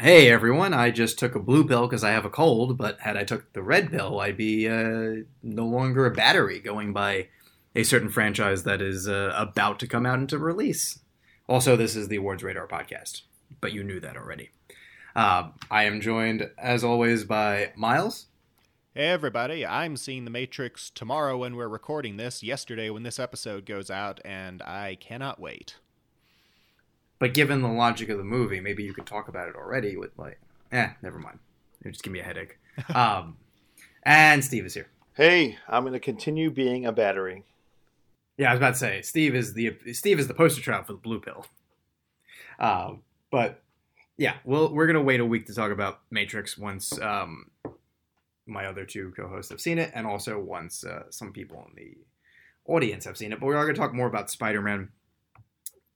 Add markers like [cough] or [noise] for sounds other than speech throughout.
Hey everyone, I just took a blue pill because I have a cold, but had I took the red pill, I'd be uh, no longer a battery going by a certain franchise that is uh, about to come out into release. Also, this is the Awards Radar podcast, but you knew that already. Uh, I am joined, as always, by Miles. Hey everybody, I'm seeing The Matrix tomorrow when we're recording this, yesterday when this episode goes out, and I cannot wait. But given the logic of the movie, maybe you could talk about it already with like, eh, never mind. It just give me a headache. [laughs] um, and Steve is here. Hey, I'm going to continue being a battery. Yeah, I was about to say Steve is the Steve is the poster child for the blue pill. Um, but yeah, well, we're gonna wait a week to talk about Matrix once um, my other two co-hosts have seen it, and also once uh, some people in the audience have seen it. But we are gonna talk more about Spider-Man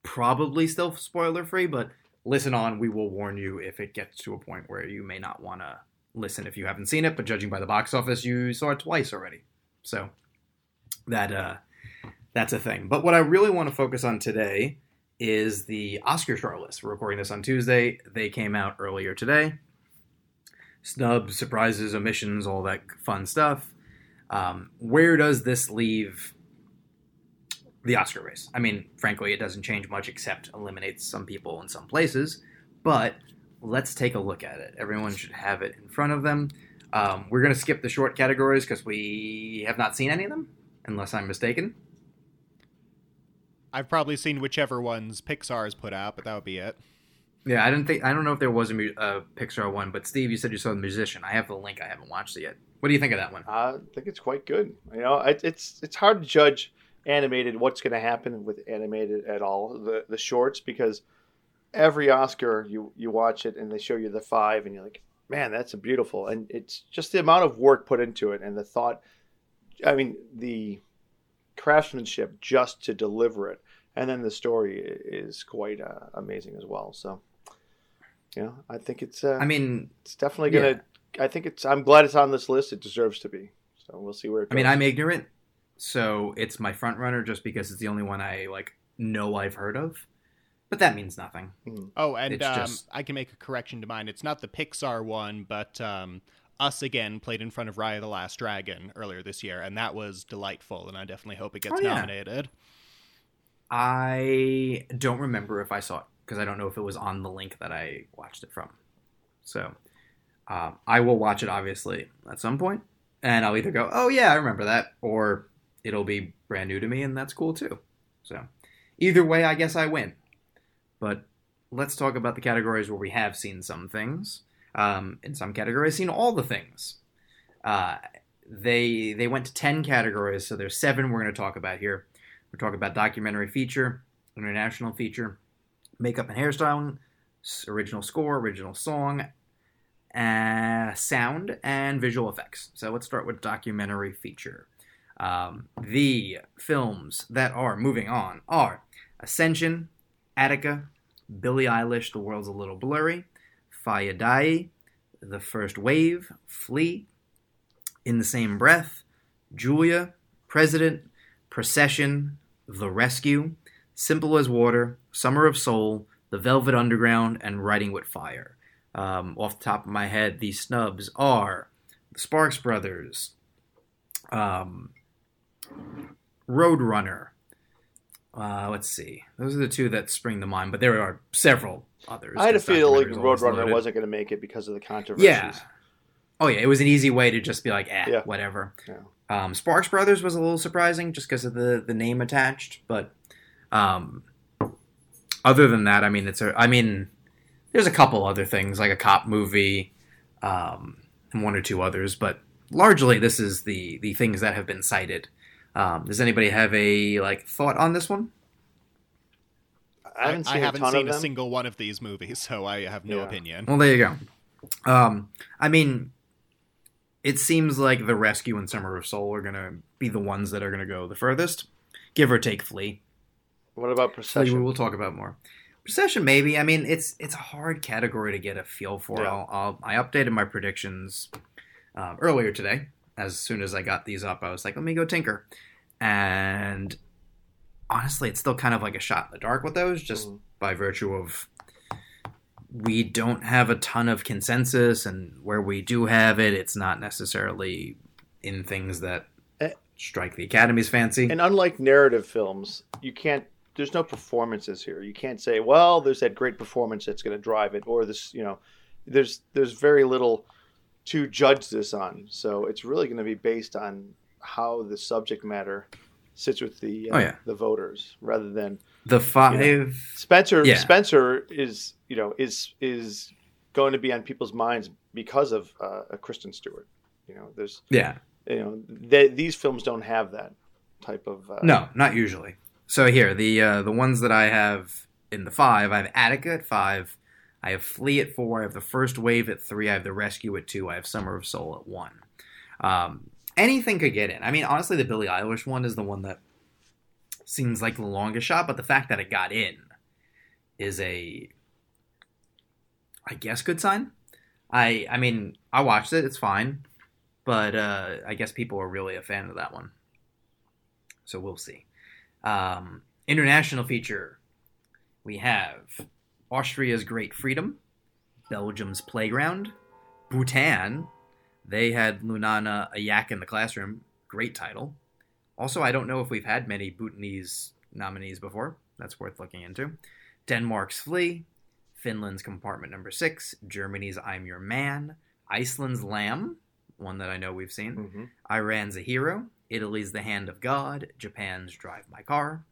probably still spoiler free, but listen on. We will warn you if it gets to a point where you may not want to listen if you haven't seen it. But judging by the box office, you saw it twice already, so that uh, that's a thing. But what I really want to focus on today is the Oscar shortlist. We're recording this on Tuesday. They came out earlier today. Snubs, surprises, omissions, all that fun stuff. Um, where does this leave the Oscar race. I mean, frankly, it doesn't change much except eliminates some people in some places. But let's take a look at it. Everyone should have it in front of them. Um, we're going to skip the short categories because we have not seen any of them, unless I'm mistaken. I've probably seen whichever ones Pixar has put out, but that would be it. Yeah, I didn't think I don't know if there was a, a Pixar one, but Steve, you said you saw the musician. I have the link. I haven't watched it yet. What do you think of that one? I think it's quite good. You know, it's it's hard to judge animated what's going to happen with animated at all the the shorts because every Oscar you you watch it and they show you the five and you're like man that's a beautiful. And it's just the amount of work put into it and the thought I mean the craftsmanship just to deliver it. And then the story is quite uh, amazing as well. So yeah, I think it's uh, I mean it's definitely gonna yeah. I think it's I'm glad it's on this list. It deserves to be. So we'll see where it goes. I mean I'm ignorant so it's my front runner just because it's the only one I like know I've heard of. But that means nothing. Hmm. Oh, and um, just... I can make a correction to mine. It's not the Pixar one, but um, Us Again played in front of Raya the Last Dragon earlier this year, and that was delightful, and I definitely hope it gets oh, yeah. nominated. I don't remember if I saw it because I don't know if it was on the link that I watched it from. So um, I will watch it obviously at some point, and I'll either go, "Oh yeah, I remember that," or it'll be brand new to me, and that's cool too. So, either way, I guess I win. But let's talk about the categories where we have seen some things. Um, in some categories, seen all the things. Uh, they they went to ten categories, so there's seven we're going to talk about here. We're talking about documentary feature, international feature, makeup and hairstyling, original score, original song, uh, sound, and visual effects. So let's start with documentary feature. Um, the films that are moving on are Ascension, Attica, Billie Eilish, The World's a Little Blurry, Faya Dayi, The First Wave, Flee, In the Same Breath, Julia, President, Procession, The Rescue, Simple as Water, Summer of Soul, The Velvet Underground, and Writing with Fire. Um, off the top of my head, these snubs are the Sparks Brothers, um, Roadrunner. Uh, let's see. Those are the two that spring to mind, but there are several others. I had a feeling Roadrunner wasn't going to make it because of the controversies. Yeah. Oh yeah, it was an easy way to just be like, eh, yeah. whatever. Yeah. Um, Sparks Brothers was a little surprising just because of the the name attached, but um, other than that, I mean, it's a. I mean, there's a couple other things like a cop movie, um, and one or two others, but largely this is the the things that have been cited um, does anybody have a like thought on this one? I haven't seen, I haven't seen a single one of these movies, so I have no yeah. opinion. Well, there you go. Um, I mean, it seems like the Rescue and Summer of Soul are going to be the ones that are going to go the furthest, give or take Flee. What about Procession? Flee, we'll talk about more. Procession, maybe. I mean, it's it's a hard category to get a feel for. Yeah. I'll, I'll, i updated my predictions um, earlier today, as soon as I got these up, I was like, let me go tinker. And honestly, it's still kind of like a shot in the dark with those, just mm. by virtue of we don't have a ton of consensus, and where we do have it, it's not necessarily in things that Eh. strike the Academy's fancy. And unlike narrative films, you can't. There's no performances here. You can't say, "Well, there's that great performance that's going to drive it," or this. You know, there's there's very little to judge this on. So it's really going to be based on how the subject matter sits with the uh, Oh, yeah. the voters, rather than the five, Spencer. Yeah. Spencer is you know is is going to be on people's minds because of uh, a Kristen Stewart. You know, there's yeah, you know th- these films don't have that type of uh, no, not usually. So here, the uh, the ones that I have in the five, I have Attica at five, I have Flee at four, I have the First Wave at three, I have the Rescue at two, I have Summer of Soul at one. Um, anything could get in. I mean, honestly, the Billie Eilish one is the one that seems like the longest shot, but the fact that it got in is a, I guess, good sign. I I mean, I watched it; it's fine, but uh, I guess people are really a fan of that one. So we'll see. Um, international feature, we have Austria's Great Freedom, Belgium's Playground, Bhutan. They had Lunana a yak in the classroom. Great title. Also, I don't know if we've had many Bhutanese nominees before. That's worth looking into. Denmark's Flee, Finland's Compartment Number Six, Germany's I'm Your Man, Iceland's Lamb, one that I know we've seen, Mhm. Iran's A Hero, Italy's The Hand of God, Japan's Drive My Car,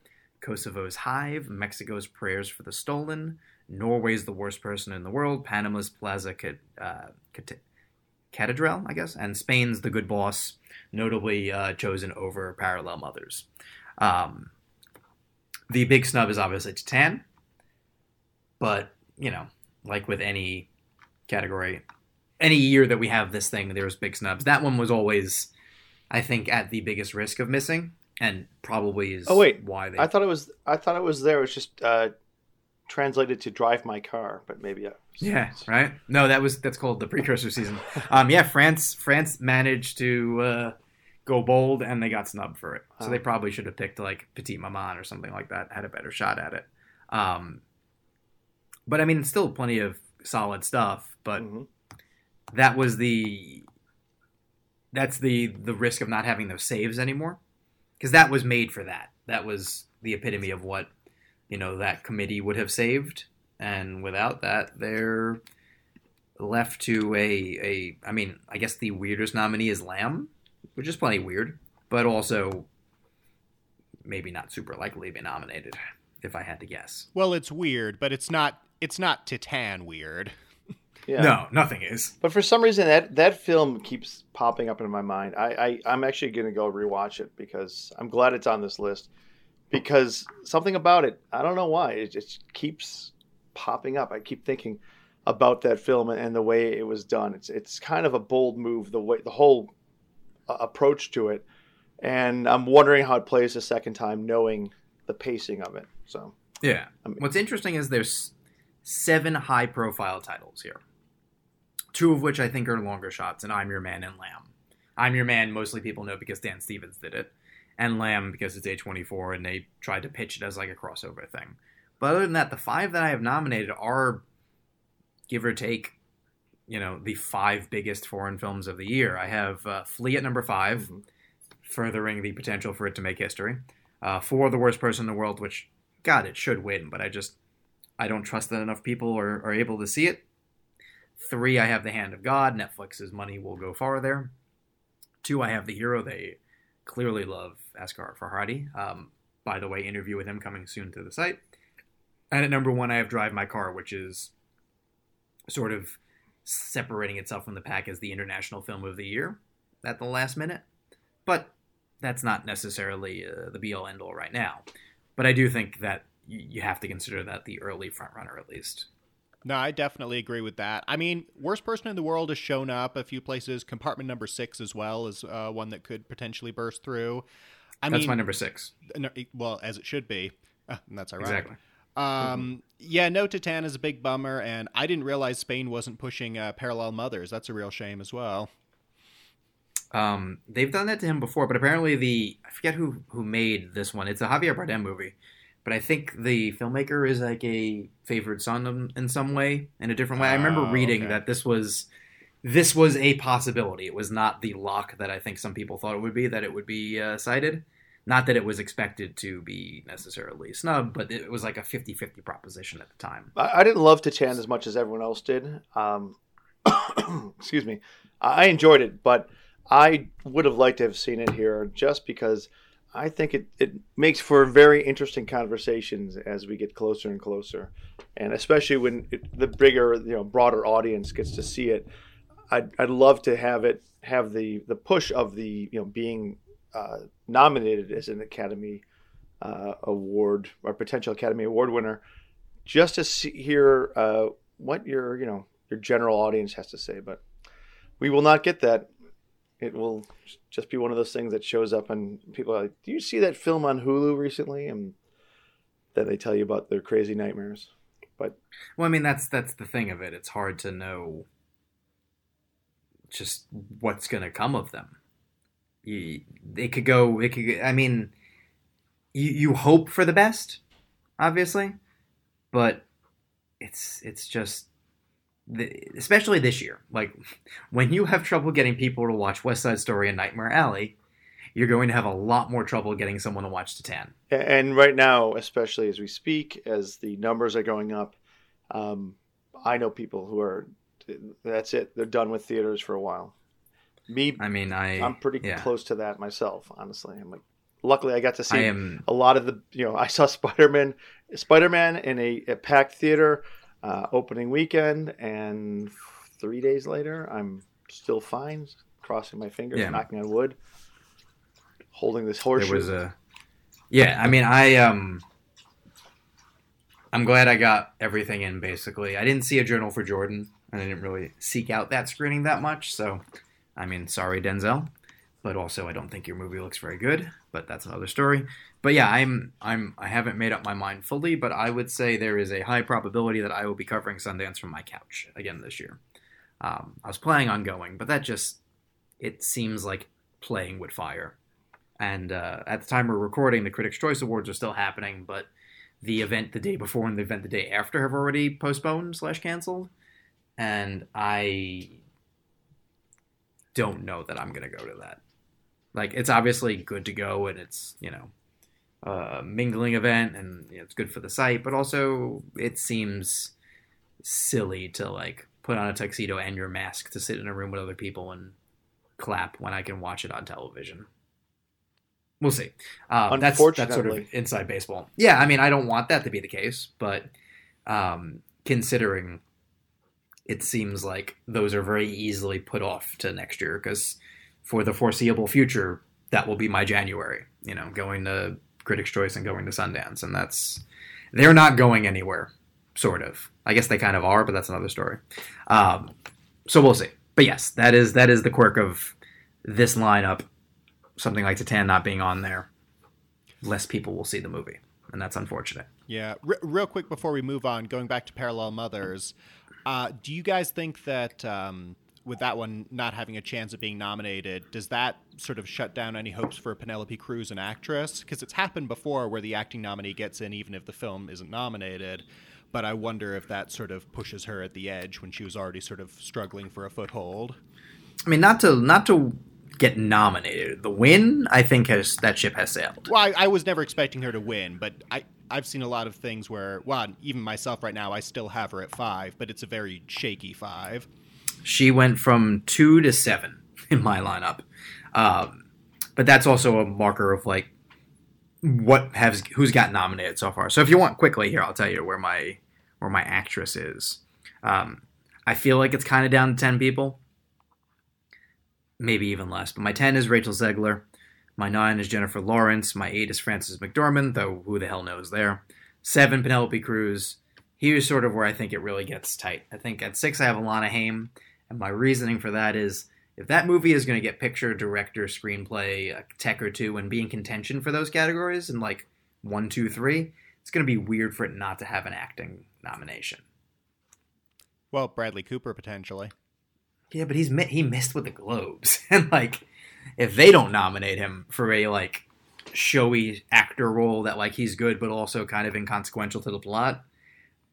Kosovo's Hive, Mexico's Prayers for the Stolen, Norway's The Worst Person in the World, Panama's Plaza Cat- uh, Cat- Catedral, I guess, and Spain's The Good Boss, notably uh, chosen over Parallel Mothers. Um, the big snub is obviously Titane, but, you know, like with any category, any year that we have this thing, there's big snubs. That one was always, I think, at the biggest risk of missing, and probably is Oh, wait. why they. I thought it was. I thought it was there. It was just uh, translated to "drive my car," but maybe. I, yeah, right. No, that was that's called the precursor season. Um, yeah, France France managed to uh, go bold, and they got snubbed for it. So they probably should have picked like Petite Maman or something like that. Had a better shot at it. Um, but I mean, still plenty of solid stuff. But Mhm. that was the that's the the risk of not having those saves anymore because that was made for that that was the epitome of what you know that committee would have saved and without that they're left to a a i mean i guess the weirdest nominee is lamb which is plenty weird but also maybe not super likely to be nominated if i had to guess Well, it's weird, but it's not. It's not Titane weird. Yeah. no nothing is But for some reason, that that film keeps popping up in my mind. I, I I'm actually going to go rewatch it because I'm glad it's on this list. Because something about it, I don't know why, it just keeps popping up. I keep thinking about that film and the way it was done. It's it's kind of a bold move, the way the whole uh, approach to it, and I'm wondering how it plays the second time, knowing the pacing of it. So Yeah. I mean- What's interesting is there's seven high profile titles here. Two of which I think are longer shots, and I'm Your Man and Lamb. I'm Your Man, mostly people know because Dan Stevens did it, and Lamb because it's A24 and they tried to pitch it as like a crossover thing. But other than that, the five that I have nominated are, give or take, you know, the five biggest foreign films of the year. I have uh, Flee at number 5 Mhm. furthering the potential for it to make history. Uh, four, The Worst Person in the World, which, God, it should win, but I just, I don't trust that enough people are, are able to see it. Three, I have The Hand of God. Netflix's money will go far there. Two, I have The Hero. They clearly love Asghar Farhadi. Um, by the way, interview with him coming soon to the site. And at number one, I have Drive My Car, which is sort of separating itself from the pack as the international film of the year at the last minute. But that's not necessarily uh, the be all end all right now. But I do think that you have to consider that the early frontrunner at least. No, I definitely agree with that. I mean, worst person in the world has shown up a few places. Compartment number six as well is uh, one that could potentially burst through. I That's mean, my number six. no, well, as it should be. Uh, and that's ironic. Exactly. Um, yeah, no Titane is a big bummer, and I didn't realize Spain wasn't pushing uh, Parallel Mothers. That's a real shame as well. Um, they've done that to him before, but apparently the I forget who who made this one. It's a Javier Bardem movie, but I think the filmmaker is like a favored son in, some way, in a different way. I remember Oh, reading okay. that this was this was a possibility. It was not the lock that I think some people thought it would be that it would be uh, cited. Not that it was expected to be necessarily snubbed, but it was like a 50-50 proposition at the time. I, I didn't love Titane as much as everyone else did. Um, [coughs] excuse me. I enjoyed it, but I would have liked to have seen it here just because I think it, it makes for very interesting conversations as we get closer and closer. And especially when it, the bigger, you know, broader audience gets to see it. I'd, I'd love to have it have the, the push of the, you know, being uh, nominated as an Academy uh, Award or potential Academy Award winner just to see, hear uh, what your you know your general audience has to say. But we will not get that. It will just be one of those things that shows up and people are like, "Do you see that film on Hulu recently?" And then they tell you about their crazy nightmares. But well, I mean that's that's the thing of it. It's hard to know just what's going to come of them. You, they could go. It could. I mean, you you hope for the best, obviously, but it's it's just, the, especially this year. Like when you have trouble getting people to watch West Side Story and Nightmare Alley, you're going to have a lot more trouble getting someone to watch Titane. And right now, especially as we speak, as the numbers are going up, um, I know people who are. That's it. They're done with theaters for a while. Me, I mean, I I'm pretty yeah. close to that myself. Honestly, I'm like. Luckily, I got to see am a lot of the you know [laughs] I saw Spider Man Spider Man in a, a packed theater uh, opening weekend, and three days later I'm still fine, crossing my fingers, Yeah. knocking on wood, holding this horseshoe. There was a yeah. I mean, I um, I'm glad I got everything in. Basically, I didn't see a Journal for Jordan, and I didn't really seek out that screening that much. So, I mean, sorry, Denzel, but also I don't think your movie looks very good. But that's another story. But yeah, I'm I'm I haven't made up my mind fully, but I would say there is a high probability that I will be covering Sundance from my couch again this year. Um, I was planning on going, but that just it seems like playing with fire. And uh, at the time we're recording, the Critics' Choice Awards are still happening, but the event the day before and the event the day after have already postponed slash canceled. And I don't know that I'm gonna go to that. Like, it's obviously good to go, and it's you know a mingling event, and you know, it's good for the site, but also it seems silly to like put on a tuxedo and your mask to sit in a room with other people and clap when I can watch it on television. We'll see. Uh, that's that's sort of inside baseball. Yeah, I mean, I don't want that to be the case, but um, considering it seems like those are very easily put off to next year because for the foreseeable future, that will be my January. You know, going to Critics' Choice and going to Sundance, and that's they're not going anywhere. Sort of. I guess they kind of are, but that's another story. Um, so we'll see. But yes, that is that is the quirk of this lineup. Something like Titane not being on there, less people will see the movie, and that's unfortunate. Yeah. R- real quick before we move on, going back to Parallel Mothers, uh, do you guys think that um, with that one not having a chance of being nominated, does that sort of shut down any hopes for Penelope Cruz, an actress? Because it's happened before where the acting nominee gets in even if the film isn't nominated. But I wonder if that sort of pushes her at the edge when she was already sort of struggling for a foothold. I mean, not to not to get nominated. The win, I think, has that ship has sailed. Well, I, I was never expecting her to win, but I, I've seen a lot of things where, well, even myself right now, I still have her at five, but it's a very shaky five. She went from two to seven [laughs] in my lineup, um, but that's also a marker of like what has who's got nominated so far. So if you want quickly here, I'll tell you where my where my actress is. Um, I feel like it's kind of down to ten people, maybe even less. But my ten is Rachel Zegler. My nine is Jennifer Lawrence. My eight is Frances McDormand, though who the hell knows there. Seven, Penelope Cruz. Here's sort of where I think it really gets tight. I think at six I have Alana Haim, and my reasoning for that is if that movie is going to get picture, director, screenplay, a tech or two, and be in contention for those categories in like one, two, three, it's going to be weird for it not to have an acting nomination. Well, Bradley Cooper potentially. Yeah, but he's he missed with the Globes, [laughs] and like if they don't nominate him for a like showy actor role that like he's good but also kind of inconsequential to the plot.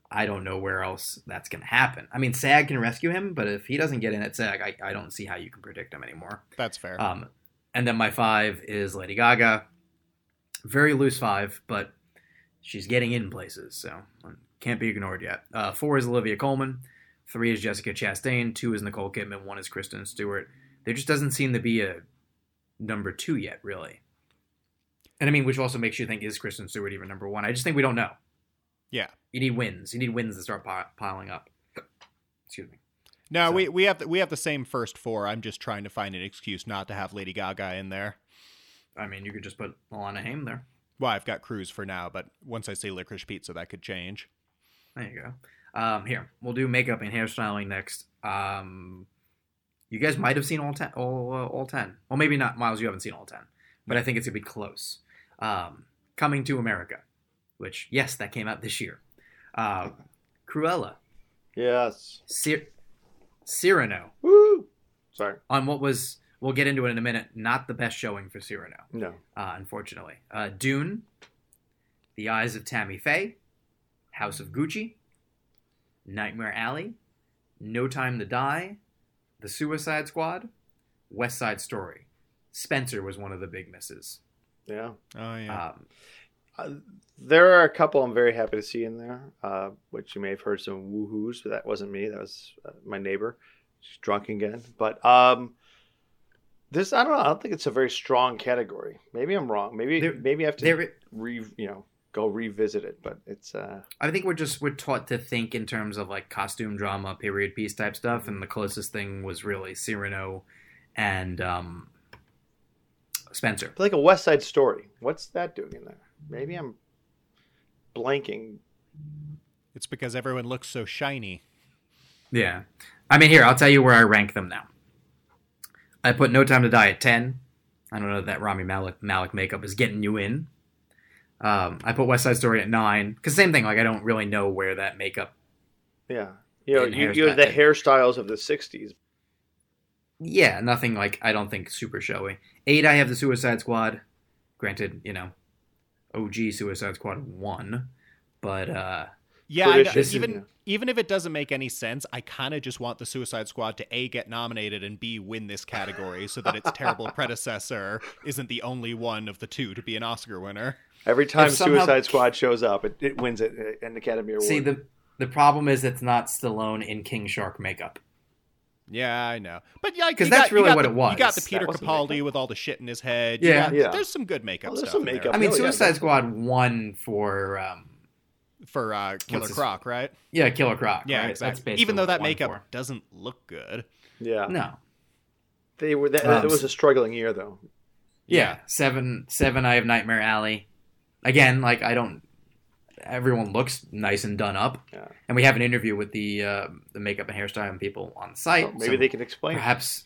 I don't know where else that's going to happen. I mean, SAG can rescue him, but if he doesn't get in at SAG, I, I don't see how you can predict him anymore. That's fair. Um, and then my five is Lady Gaga. Very loose five, but she's getting in places, so can't be ignored yet. Uh, four is Olivia Colman. Three is Jessica Chastain. Two is Nicole Kidman. One is Kristen Stewart. There just doesn't seem to be a number two yet, really. And I mean, which also makes you think, is Kristen Stewart even number one? I just think we don't know. Yeah. You need wins. You need wins to start piling up. Excuse me. No, so. we we have the, we have the same first four. I'm just trying to find an excuse not to have Lady Gaga in there. I mean, you could just put Alana Haim there. Well, I've got Cruz for now, but once I say Licorice Pizza, that could change. There you go. Um, here, we'll do makeup and hairstyling next. Um, you guys might have seen all ten, all, uh, all ten. Well, maybe not, Miles. You haven't seen all ten, but I think it's gonna be close. Um, Coming to America, which yes, that came out this year. Uh, Cruella. Yes. Cir- Cyrano. Woo! Sorry. On what was, we'll get into it in a minute, not the best showing for Cyrano. No. Uh, unfortunately. Uh, Dune. The Eyes of Tammy Faye. House of Gucci, Nightmare Alley, No Time to Die, The Suicide Squad, West Side Story. Spencer was one of the big misses. Yeah. Oh yeah. Um, uh, there are a couple I'm very happy to see in there, uh, which you may have heard some woohoos, but that wasn't me. That was uh, my neighbor. She's drunk again. But um, this, I don't know. I don't think it's a very strong category. Maybe I'm wrong. Maybe there, maybe I have to there, re, you know go revisit it. But it's. uh I think we're just we're taught to think in terms of like costume drama, period piece type stuff, and the closest thing was really Cyrano and um Spencer. Like a West Side Story. What's that doing in there? Maybe I'm blanking. It's because everyone looks so shiny. Yeah. I mean, here, I'll tell you where I rank them now. I put No Time to Die at 10. I don't know that Rami Malik, Malek makeup is getting you in. Um, I put West Side Story at nine because same thing. Like I don't really know where that makeup. Yeah, you know, you, you have the hairstyles of the '60s. Yeah, nothing like I don't think super showy. Eight, I have the Suicide Squad. Granted, you know, OG Suicide Squad one, but uh, yeah, I, even is, even if it doesn't make any sense, I kind of just want the Suicide Squad to a get nominated and b win this category so that its terrible predecessor isn't the only one of the two to be an Oscar winner. Every time somehow... Suicide Squad shows up, it, it wins it, an Academy Award. See the the problem is it's not Stallone in King Shark makeup. Yeah, I know, but yeah, because that's really what the, it was. You got the Peter Capaldi makeup? with all the shit in his head. Yeah, got, yeah. There's some good makeup. Well, there's some makeup. I mean, Suicide yeah, Squad won for um, for uh, Killer Croc, right? Yeah, Killer Croc. Yeah, right? exactly. Even though that makeup for. doesn't look good. Yeah. No. They were. That, um, it was a struggling year, though. Yeah. yeah, seven. Seven. I have Nightmare Alley again, like I don't. Everyone looks nice and done up, yeah. and we have an interview with the uh, the makeup and hairstyling people on site. maybe so they can explain. Perhaps,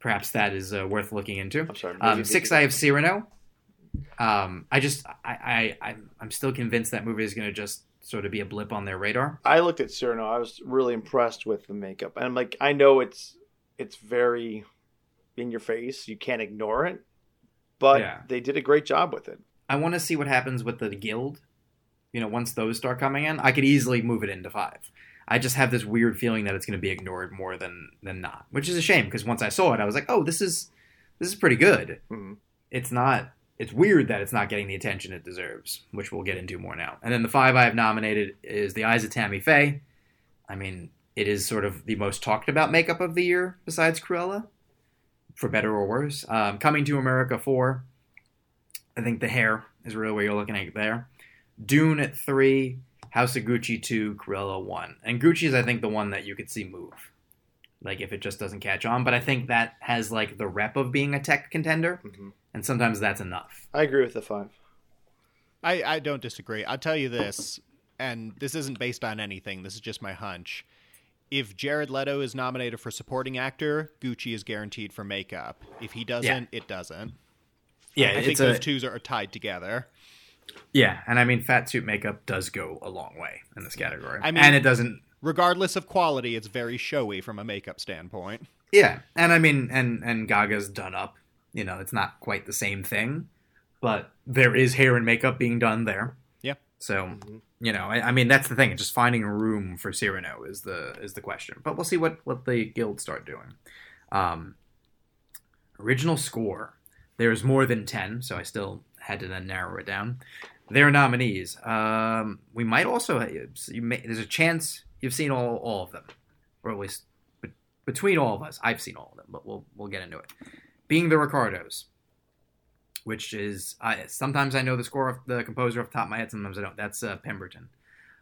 perhaps that is uh, worth looking into. I'm sorry. Um, six, I have Cyrano. Um, I just, I, I, I'm still convinced that movie is going to just sort of be a blip on their radar. I looked at Cyrano. I was really impressed with the makeup, and I'm like, I know it's, it's very in your face. You can't ignore it, but yeah. they did a great job with it. I want to see what happens with the guild. You know, once those start coming in, I could easily move it into five. I just have this weird feeling that it's going to be ignored more than than not, which is a shame because once I saw it, I was like, oh, this is this is pretty good. Mm-hmm. It's not. It's weird that it's not getting the attention it deserves, which we'll get into more now. And then the five I have nominated is The Eyes of Tammy Faye. I mean, it is sort of the most talked about makeup of the year besides Cruella, for better or worse. Um, Coming to America 4 I think the hair is really what you're looking at there. Dune at three, House of Gucci two, Cruella one, and Gucci is I think the one that you could see move, like if it just doesn't catch on. But I think that has like the rep of being a tech contender, mm-hmm. and sometimes that's enough. I agree with the five. I I don't disagree. I'll tell you this, and this isn't based on anything. This is just my hunch. If Jared Leto is nominated for supporting actor, Gucci is guaranteed for makeup. If he doesn't, yeah. it doesn't. Yeah, I think those two are tied together. Yeah, and I mean, fat suit makeup does go a long way in this category. I mean, and it doesn't. Regardless of quality, it's very showy from a makeup standpoint. Yeah, and I mean, and and Gaga's done up. You know, it's not quite the same thing, but there is hair and makeup being done there. Yeah. So mm-hmm. you know, I, I, mean, that's the thing. Just finding room for Cyrano is the is the question. But we'll see what what the guild start doing. Um, original score. There's more than ten, so I still had to then narrow it down. Their nominees. Um, we might also may, there's a chance you've seen all all of them, or at least be, between all of us, I've seen all of them. But we'll we'll get into it. Being the Ricardos which is I sometimes I know the score of the composer off the top of my head, sometimes I don't. That's uh, Pemberton.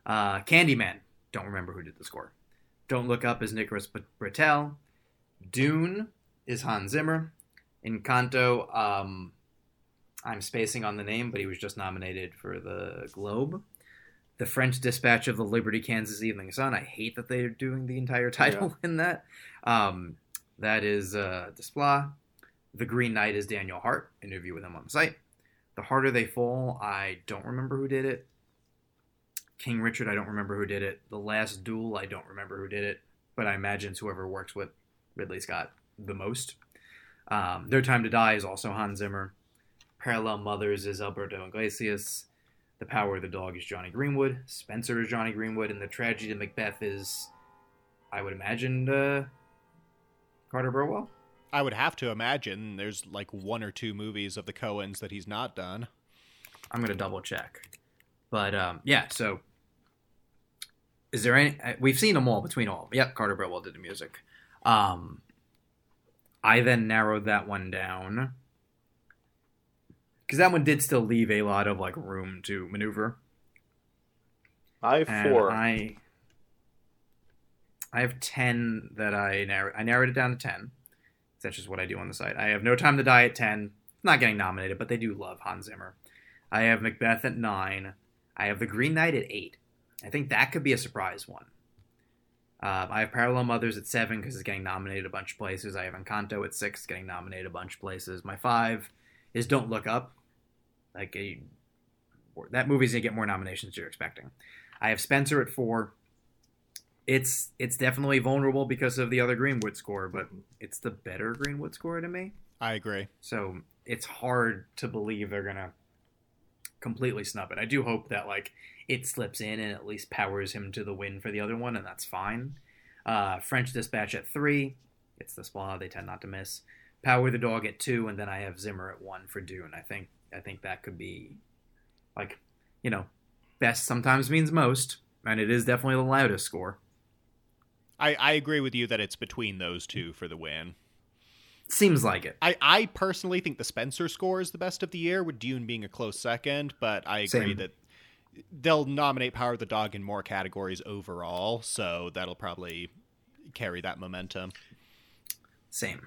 Uh, Candyman, don't remember who did the score. Don't Look Up is Nicholas Britell. Dune is Hans Zimmer. Encanto, um, I'm spacing on the name, but he was just nominated for the Globe. The French Dispatch of the Liberty Kansas Evening Sun. I hate that they're doing the entire title yeah. [laughs] in that. Um, that is uh, Desplat. The Green Knight is Daniel Hart. Interview with him on the site. The Harder They Fall, I don't remember who did it. King Richard, I don't remember who did it. The Last Duel, I don't remember who did it, but I imagine it's whoever works with Ridley Scott the most. Um, Their Time to Die is also Hans Zimmer. Parallel Mothers is Alberto Iglesias. The Power of the Dog is Jonny Greenwood. Spencer is Jonny Greenwood, and the Tragedy of Macbeth is, I would imagine, uh, Carter Burwell. I would have to imagine there's like one or two movies of the Coens that he's not done. I'm gonna double check, but um, yeah. So, is there any? Uh, we've seen them all between all. Yep, Carter Burwell did the music. Um, I then narrowed that one down because that one did still leave a lot of like room to maneuver. I have four. I I have ten that I narrowed. I narrowed it down to ten. That's just what I do on the site. I have No Time to Die at 10. Not getting nominated, but they do love Hans Zimmer. I have Macbeth at 9. I have The Green Knight at 8. I think that could be a surprise one. Uh, I have Parallel Mothers at 7 because it's getting nominated a bunch of places. I have Encanto at 6, getting nominated a bunch of places. My 5 is Don't Look Up. Like, a, that movie's going to get more nominations than you're expecting. I have Spencer at 4 it's it's definitely vulnerable because of the other Greenwood score, but it's the better Greenwood score to me. I agree. So it's hard to believe they're gonna completely snub it. I do hope that like it slips in and at least powers him to the win for the other one, and that's fine. Uh, French Dispatch at three. It's the spa they tend not to miss. Power the Dog at two, and then I have Zimmer at one for Dune. I think I think that could be like you know best sometimes means most, and it is definitely the loudest score. I, I agree with you that it's between those two for the win. Seems like it. I, I personally think the Spencer score is the best of the year, with Dune being a close second, but I agree Same. that they'll nominate Power of the Dog in more categories overall, so that'll probably carry that momentum. Same.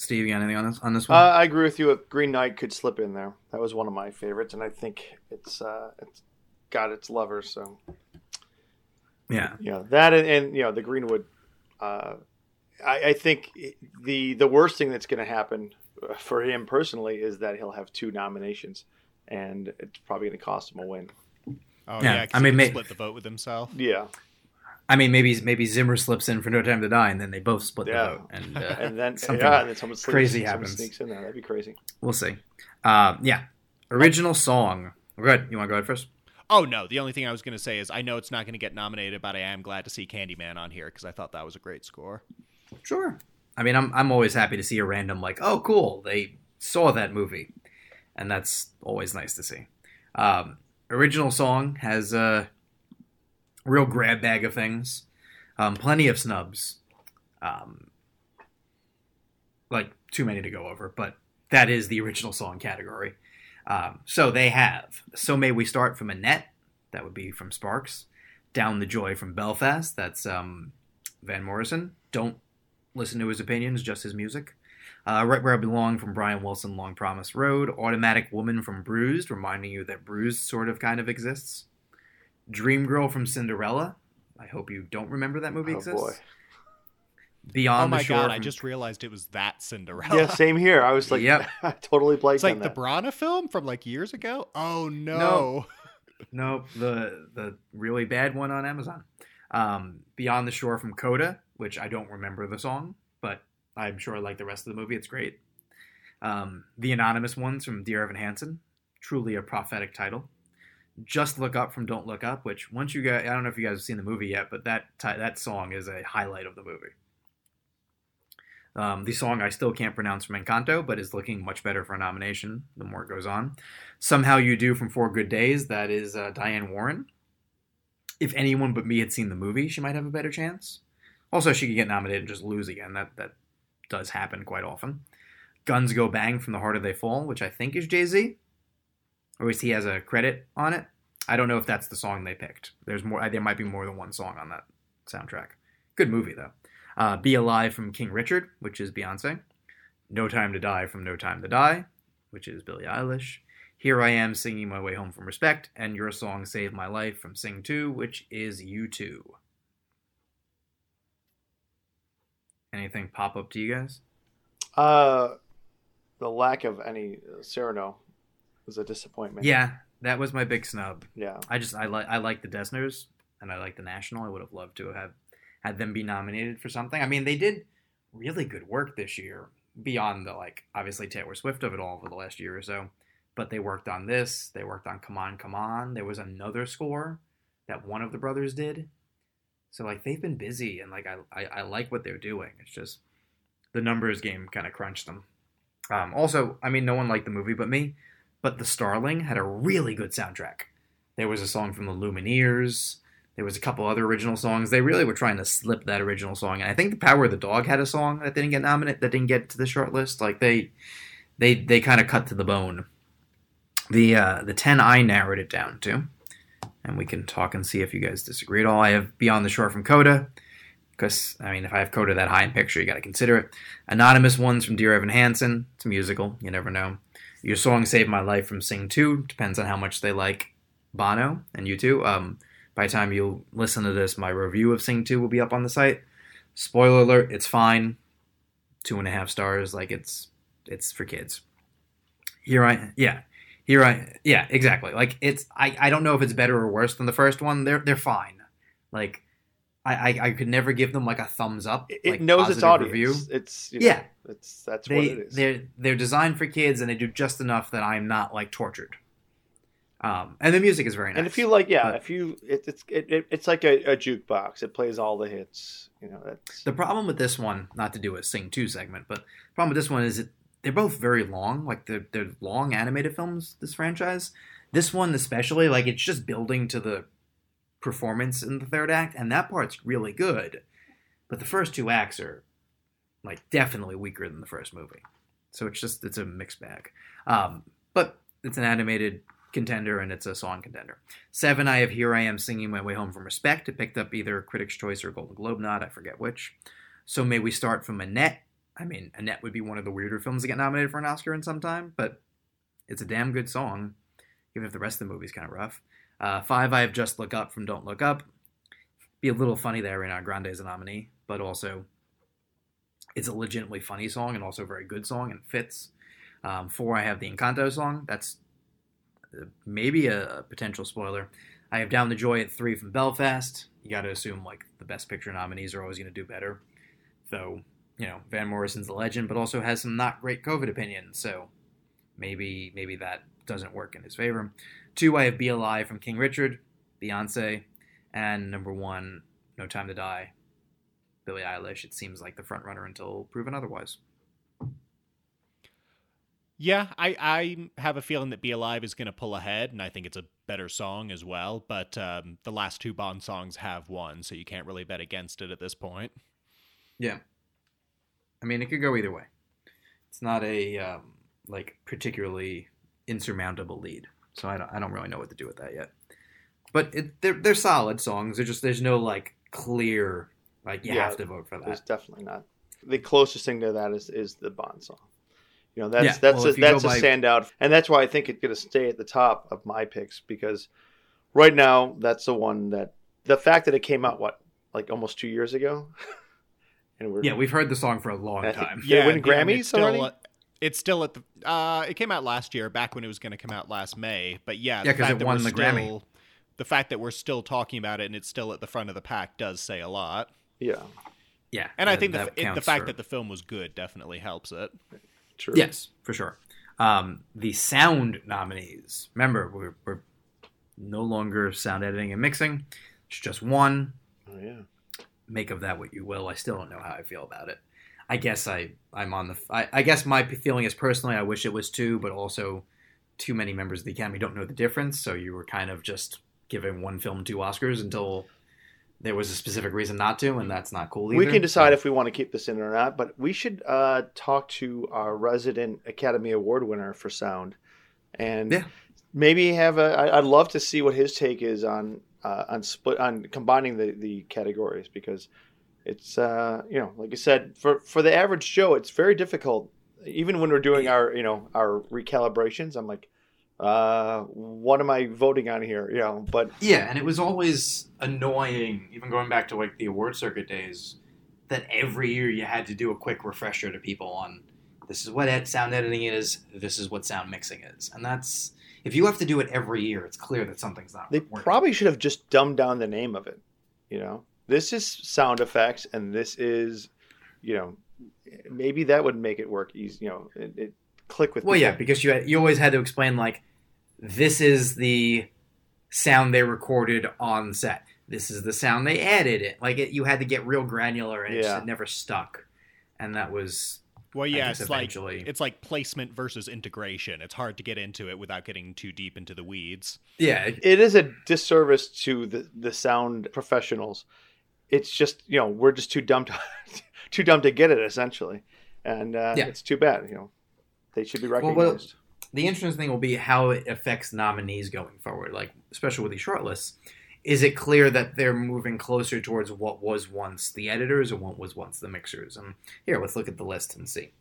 Steve, you got anything on this on this one? Uh, I agree with you. Green Knight could slip in there. That was one of my favorites, and I think it's uh, it's got its lovers. So yeah, yeah, that and, and you know the Greenwood. Uh, I, I think the the worst thing that's going to happen for him personally is that he'll have two nominations, and it's probably going to cost him a win. Oh yeah, yeah I mean, may- split the vote with himself. Yeah. I mean, maybe maybe Zimmer slips in for No Time to Die, and then they both split yeah. the vote, and, uh, [laughs] and then something yeah, and then someone sneaks, crazy happens. Sneaks in there. That'd be crazy. We'll see. Uh, yeah, original song. Good. You want to go ahead first? Oh no, the only thing I was going to say is I know it's not going to get nominated, but I am glad to see Candyman on here because I thought that was a great score. Sure. I mean, I'm I'm always happy to see a random like, oh, cool, they saw that movie, and that's always nice to see. Um, original song has a real grab bag of things, um, plenty of snubs, um, like too many to go over, but that is the original song category. Um, so they have So May We Start from Annette, that would be from Sparks. Down to Joy from Belfast, that's um, Van Morrison. Don't listen to his opinions, just his music. Uh, right Where I Belong from Brian Wilson, Long Promised Road. Automatic Woman from Bruised, reminding you that Bruised sort of kind of exists. Dream Girl from Cinderella. I hope you don't remember that movie oh, exists. Boy. Beyond oh my the Shore. god! From... I just realized it was that Cinderella. Yeah, same here. I was like, yep. [laughs] I totally blanked. It's like on the Branagh film from like years ago. Oh no! No, [laughs] no the the really bad one on Amazon. Um, Beyond the Shore from Coda, which I don't remember the song, but I'm sure like the rest of the movie, it's great. Um, the anonymous ones from Dear Evan Hansen, truly a prophetic title. Just Look Up from Don't Look Up, which once you guys, I don't know if you guys have seen the movie yet, but that that song is a highlight of the movie. Um, the song I still can't pronounce from Encanto, but is looking much better for a nomination the more it goes on. Somehow You Do from Four Good Days, that is uh, Diane Warren. If anyone but me had seen the movie, she might have a better chance. Also, she could get nominated and just lose again. That that does happen quite often. Guns Go Bang from The Harder They Fall, which I think is Jay Z, or at least he has a credit on it. I don't know if that's the song they picked. There's more. There might be more than one song on that soundtrack. Good movie though. Uh, Be Alive from King Richard, which is Beyonce. No Time to Die from No Time to Die, which is Billie Eilish. Here I Am Singing My Way Home from Respect, and Your Song Saved My Life from Sing 2, which is U2. Anything pop up to you guys? Uh, the lack of any uh, Cyrano was a disappointment. Yeah, that was my big snub. Yeah, I just I like I like the Dessners and I like the National. I would have loved to have had them be nominated for something. I mean, they did really good work this year beyond the like obviously Taylor Swift of it all over the last year or so. But they worked on this. They worked on Come On, Come On. There was another score that one of the brothers did. So like they've been busy and like I I, I like what they're doing. It's just the numbers game kind of crunched them. Um, also, I mean, no one liked the movie but me. But The Starling had a really good soundtrack. There was a song from the Lumineers. There was a couple other original songs. They really were trying to slip that original song. And I think The Power of the Dog had a song that didn't get nominated, that didn't get to the short list. Like they, they, they kind of cut to the bone. The uh, the ten I narrowed it down to, and we can talk and see if you guys disagree at all. I have Beyond the Shore from Coda, because I mean, if I have Coda that high in picture, you got to consider it. Anonymous ones from Dear Evan Hansen. It's a musical. You never know. Your song saved my life from Sing 2. Depends on how much they like Bono and U2. Um, by the time you listen to this, my review of Sing 2 will be up on the site. Spoiler alert, it's fine. Two and a half stars. Like it's it's for kids. Here I yeah. Here I yeah, exactly. Like it's I, I don't know if it's better or worse than the first one. They're they're fine. Like I, I, I could never give them like a thumbs up. It like, knows its audience. Review. It's you know, yeah. It's that's they, what it is. They're they're designed for kids, and they do just enough that I'm not like tortured. Um, and the music is very nice. And if you like, yeah, but, if you, it, it's it, it, it's like a, a, jukebox. It plays all the hits. You know, that's the problem with this one. Not to do a sing two segment, but the problem with this one is it they're both very long. Like they're they're long animated films. This franchise, this one especially, like it's just building to the performance in the third act, and that part's really good. But the first two acts are like definitely weaker than the first movie. So it's just it's a mixed bag. Um, but it's an animated contender and it's a song contender. Seven, I have Here I Am Singing My Way Home from Respect. It picked up either Critics' Choice or Golden Globe nod, I forget which. So May We Start from Annette. I mean, Annette would be one of the weirder films to get nominated for an Oscar in some time, but it's a damn good song, even if the rest of the movie's kind of rough. Uh, five, I have Just Look Up from Don't Look Up. Be a little funny there, Ariana Grande is a nominee, but also it's a legitimately funny song and also a very good song and fits. Um, four, I have the Encanto song. That's maybe a, potential spoiler. I have Down to Joy at three from Belfast. You got to assume like the Best Picture nominees are always going to do better, though you know Van Morrison's a legend, but also has some not great COVID opinions. So maybe maybe that doesn't work in his favor. Two, I have Be Alive from King Richard, Beyonce, and number one, No Time to Die, Billie Eilish. It seems like the front runner until proven otherwise. Yeah, I, I have a feeling that Be Alive is going to pull ahead, and I think it's a better song as well. But um, the last two Bond songs have won, so you can't really bet against it at this point. Yeah. I mean, it could go either way. It's not a um, like particularly insurmountable lead, so I don't I don't really know what to do with that yet. But it, they're they're solid songs. They're just there's no like clear like you yeah, have to vote for that. There's definitely not. The closest thing to that is is the Bond song. You know, that's yeah. that's well, a, that's a by... standout, and that's why I think it's going to stay at the top of my picks because right now that's the one that the fact that it came out what like almost two years ago. [laughs] and we're, yeah, we've heard the song for a long time. yeah, win Grammys it's already. It's still at the. Uh, it came out last year, back when it was going to come out last May. But yeah, yeah, because it won the still, Grammy. The fact that we're still talking about it and it's still at the front of the pack does say a lot. Yeah, yeah, and I think the, it, the fact for... that the film was good definitely helps it True. Yes, for sure. Um, the sound nominees. Remember, we're, we're no longer sound editing and mixing. It's just one. Oh yeah. Make of that what you will. I still don't know how I feel about it. I guess I I'm on the. I, I guess my feeling is personally, I wish it was two, but also too many members of the Academy don't know the difference. So you were kind of just giving one film two Oscars until there was a specific reason not to, and that's not cool either. We can decide if we want to keep this in or not, but we should uh, talk to our resident Academy Award winner for sound, and Yeah. maybe have a. I- I'd love to see what his take is on uh, on split on combining the the categories because it's uh, you know like I said for for the average Joe it's very difficult even when we're doing our you know our recalibrations I'm like uh, what am I voting on here you know but Yeah, and it was always annoying, even going back to like the award circuit days, that every year you had to do a quick refresher to people on this is what ed- sound editing is, this is what sound mixing is, and that's if you have to do it every year, it's clear that something's not. They working. probably should have just dumbed down the name of it. You know, this is sound effects, and this is, you know, maybe that would make it work easy. You know, it, it click with. Well, yeah, because you had, you always had to explain like this is the sound they recorded on set. This is the sound they added it. Like it, you had to get real granular, and it, just, it never stuck. And that was Well, yeah, guess it's like it's like placement versus integration. It's hard to get into it without getting too deep into the weeds. yeah, it- it is a disservice to the the sound professionals. It's just you know we're just too dumb to [laughs] too dumb to get it essentially, and uh, Yeah. it's too bad. You know, they should be recognized. well, the interesting thing will be how it affects nominees going forward. Like, especially with these shortlists, is it clear that they're moving closer towards what was once the editors or what was once the mixers? And here, let's look at the list and see.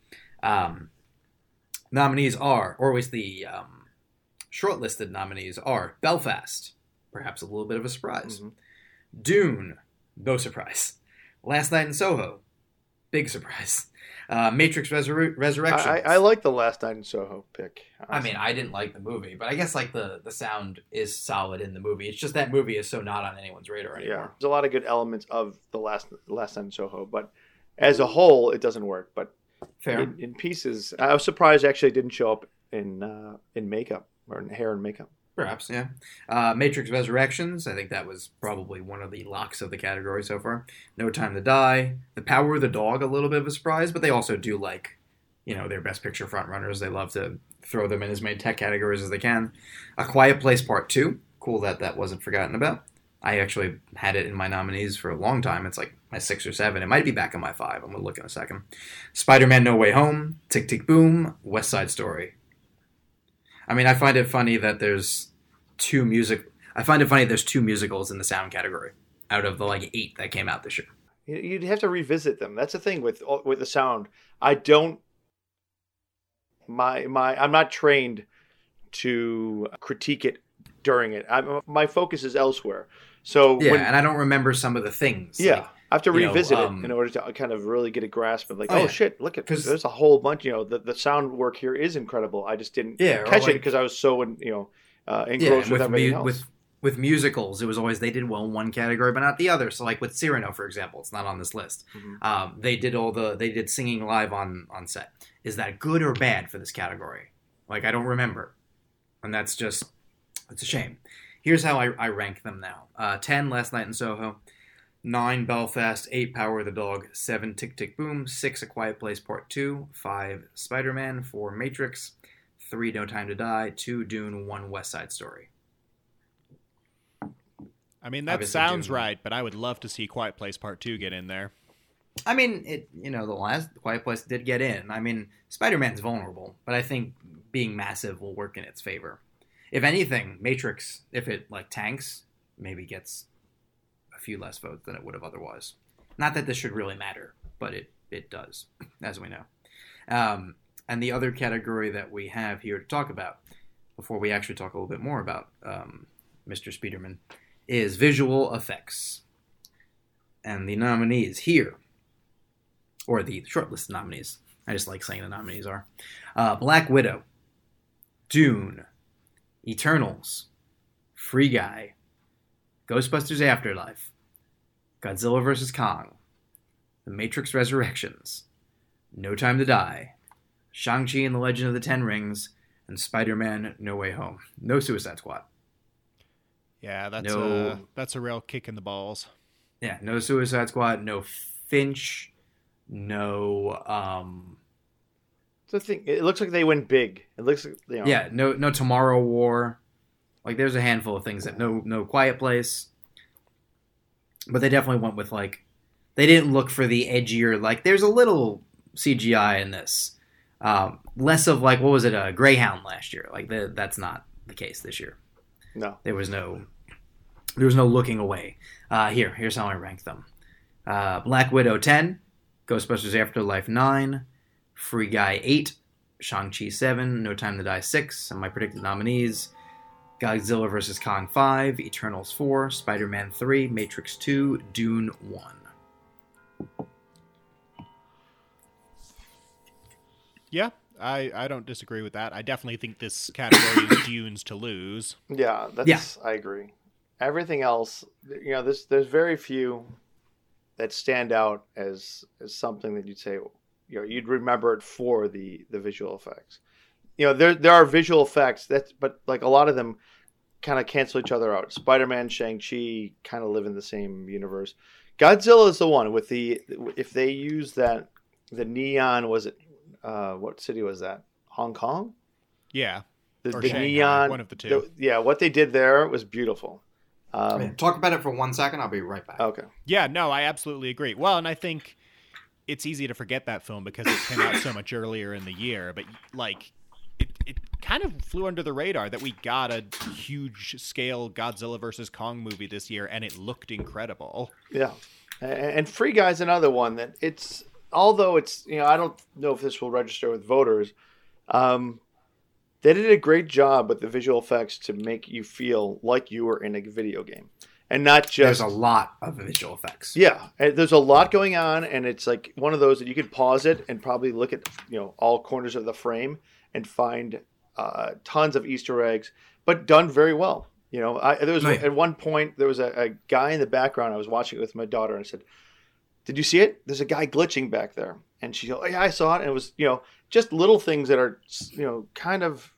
Um, nominees are, or at least the um, shortlisted nominees are Belfast, perhaps a little bit of a surprise. Mhm. Dune, no surprise. Last Night in Soho, big surprise. Uh, Matrix Resur- Resurrection. I, I, I like the last night in Soho pick. I mean, I didn't like the movie, but I guess like the the sound is solid in the movie. It's just that movie is so not on anyone's radar anymore. Yeah, there's a lot of good elements of the last last night in Soho, but as a whole, it doesn't work. But Fair. in, in pieces, I was surprised actually it didn't show up in uh, in makeup or in hair and makeup. Perhaps, yeah. Uh, Matrix Resurrections, I think that was probably one of the locks of the category so far. No Time to Die. The Power of the Dog, a little bit of a surprise, but they also do like, you know, their Best Picture frontrunners. They love to throw them in as many tech categories as they can. A Quiet Place Part 2. Cool that that wasn't forgotten about. I actually had it in my nominees for a long time. It's like my six or seven. It might be back in my five. I'm going to look in a second. Spider Man No Way Home. Tick Tick Boom. West Side Story. I mean, I find it funny that there's two music. I find it funny there's two musicals in the sound category out of the like eight that came out this year. You- You'd have to revisit them. That's the thing with uh, with the sound. I don't. My my, I'm not trained to critique it during it. I'm, my focus is elsewhere. So Yeah, when, and I don't remember some of the things. yeah, Like, I have to you know, revisit um, it in order to kind of really get a grasp of like, Oh, oh, yeah. shit, look at 'Cause- there's a whole bunch. You know, the the sound work here is incredible. I just didn't Yeah, catch it because I was so in, you know uh, engrossed and with, with everything mu- else. with with musicals, it was always they did well in one category but not the other. So like with Cyrano, for example, it's not on this list. Mhm. Um, they did all the they did singing live on on set. Is that good or bad for this category? Like I don't remember, and that's just it's a shame. Here's how I, I rank them now: uh, ten Last Night in Soho, nine Belfast, eight Power of the Dog, seven Tick Tick Boom, six A Quiet Place Part Two, five Spider Man, four Matrix, three No Time to Die, two Dune, one West Side Story. I mean, that Obviously, sounds Dune. right, but I would love to see Quiet Place Part Two get in there. I mean, it. You know, the last Quiet Place did get in. I mean, Spider Man's vulnerable, but I think being massive will work in its favor. If anything, Matrix, if it like tanks, maybe gets few less votes than it would have otherwise. Not that this should really matter, but it it does, [laughs] as we know. Um, and the other category that we have here to talk about, before we actually talk a little bit more about um, Mr. Speederman, is visual effects. And the nominees here or the shortlist nominees. I just like saying the nominees are uh, Black Widow, Dune, Eternals, Free Guy, Ghostbusters Afterlife, Godzilla vs. Kong, The Matrix Resurrections, No Time to Die, Shang-Chi and the Legend of the Ten Rings, and Spider-Man No Way Home. No Suicide Squad. Yeah, that's no, a, that's a real kick in the balls. Yeah, no Suicide Squad, no Finch, no um the thing. It looks like they went big. It looks you know. Yeah, no no Tomorrow War. Like there's a handful of things that no no Quiet Place. But they definitely went with like they didn't look for the edgier like there's a little CGI in this. Um, less of like what was it a Greyhound last year? Like the, that's not the case this year. No, there was no there was no looking away. Uh, here here's how I rank them: uh, Black Widow ten, Ghostbusters Afterlife nine, Free Guy eight, Shang Chi seven, No Time to Die six, and my predicted nominees. Godzilla vs. Kong 5, Eternals 4, Spider Man 3, Matrix 2, Dune 1. Yeah, I, I don't disagree with that. I definitely think this [coughs] category is Dunes to lose. Yeah, that's yeah. I agree. Everything else, you know, there's there's very few that stand out as as something that you'd say, you know, you'd remember it for the the visual effects. You know, there there are visual effects that, but like a lot of them kind of cancel each other out. Spider Man, Shang Chi kind of live in the same universe. Godzilla is the one with the if they use that the neon was it uh, what city was that? Hong Kong. Yeah. The, the neon, one of the two. The, yeah, what they did there was beautiful. Um, Talk about it for one second. I'll be right back. Okay. Yeah, no, I absolutely agree. Well, and I think it's easy to forget that film because it came out so much earlier in the year. But like, it, it kind of flew under the radar that we got a huge scale Godzilla versus Kong movie this year, and it looked incredible. Yeah, and Free Guy's another one that it's although it's you know I don't know if this will register with voters. Um, they did a great job with the visual effects to make you feel like you were in a video game, and not just. There's a lot of visual effects. Yeah, there's a lot going on, and it's like one of those that you could pause it and probably look at you know all corners of the frame and find uh, tons of Easter eggs, but done very well. You know, I, there was at one point there was a, a guy in the background. I was watching it with my daughter, and I said, did you see it? There's a guy glitching back there. And she goes, oh, yeah, I saw it. And it was, you know, just little things that are, you know, kind of,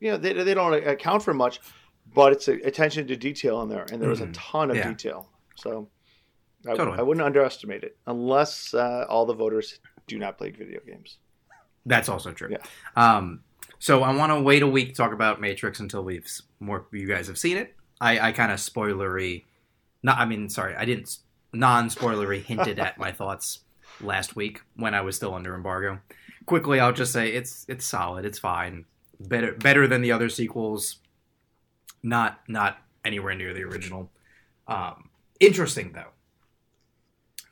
you know, they, they don't account for much, but it's a, attention to detail in there. And there was mm-hmm. a ton of yeah. detail. So I, totally. I, wouldn't underestimate it unless uh, all the voters do not play video games. That's also true. Yeah. Um, so I want to wait a week to talk about Matrix until we've more you guys have seen it. I, I kind of spoilery, not I mean sorry I didn't non-spoilery [laughs] hinted at my thoughts last week when I was still under embargo. Quickly, I'll just say it's it's solid. It's fine. Better better than the other sequels. Not not anywhere near the original. Um, interesting though.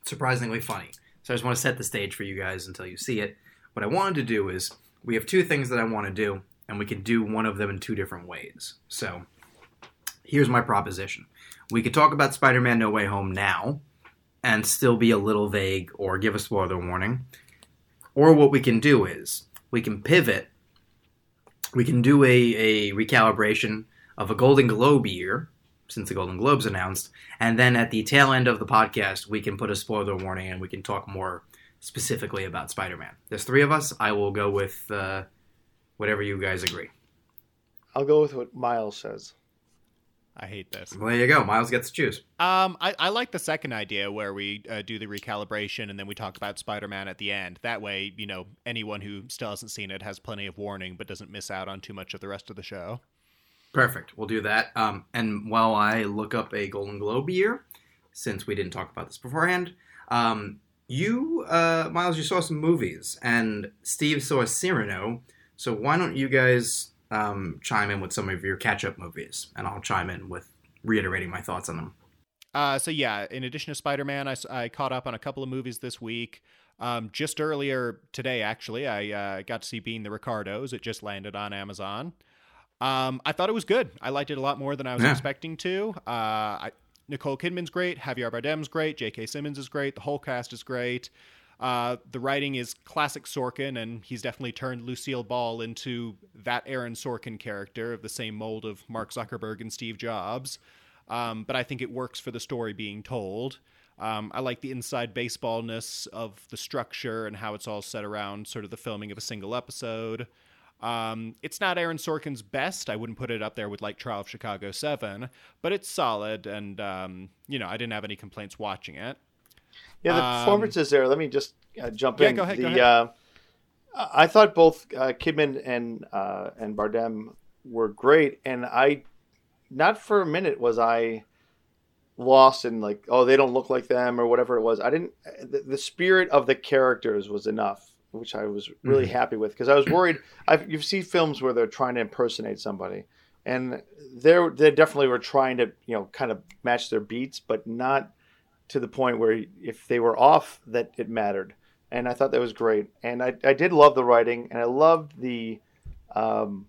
Surprisingly funny. So I just want to set the stage for you guys until you see it. What I wanted to do is we have two things that I want to do, and we can do one of them in two different ways. So here's my proposition. We could talk about Spider Man No Way Home now and still be a little vague or give a spoiler warning. Or what we can do is we can pivot. We can do a, a recalibration of a Golden Globe year, since the Golden Globe's announced, and then at the tail end of the podcast, we can put a spoiler warning and we can talk more specifically about Spider Man. There's three of us. I will go with uh, whatever you guys agree. I'll go with what Miles says. I hate this. Well, there you go. Miles gets to choose. Um, I, I like the second idea where we uh, do the recalibration and then we talk about Spider-Man at the end. That way, you know, anyone who still hasn't seen it has plenty of warning, but doesn't miss out on too much of the rest of the show. Perfect. We'll do that. Um, and while I look up a Golden Globe year, since we didn't talk about this beforehand, um, you, uh, Miles, you saw some movies, and Steve saw Cyrano. So why don't you guys um, chime in with some of your catch-up movies, and I'll chime in with reiterating my thoughts on them. Uh, so yeah, in addition to Spider-Man, I, I caught up on a couple of movies this week. Um, just earlier today, actually, I uh, got to see Being the Ricardos. It just landed on Amazon. Um, I thought it was good. I liked it a lot more than I was yeah. expecting to. Uh, I, Nicole Kidman's great. Javier Bardem's great. J.K. Simmons is great. The whole cast is great. Uh, the writing is classic Sorkin, and he's definitely turned Lucille Ball into that Aaron Sorkin character of the same mold of Mark Zuckerberg and Steve Jobs. Um, but I think it works for the story being told. Um, I like the inside baseballness of the structure and how it's all set around sort of the filming of a single episode. Um, it's not Aaron Sorkin's best. I wouldn't put it up there with like Trial of Chicago 7, but it's solid. And, um, you know, I didn't have any complaints watching it. Yeah, the um, performances there. Let me just uh, jump yeah, in. Go ahead, the, go ahead. Uh, I thought both uh, Kidman and uh, and Bardem were great, and I, not for a minute was I lost in like, oh, they don't look like them or whatever it was. I didn't. The, the spirit of the characters was enough, which I was really mm-hmm. happy with because I was worried. I've you see films where they're trying to impersonate somebody, and they they definitely were trying to you know kind of match their beats, but not to the point where if they were off, that it mattered. And I thought that was great. And I, I did love the writing, and I loved the um,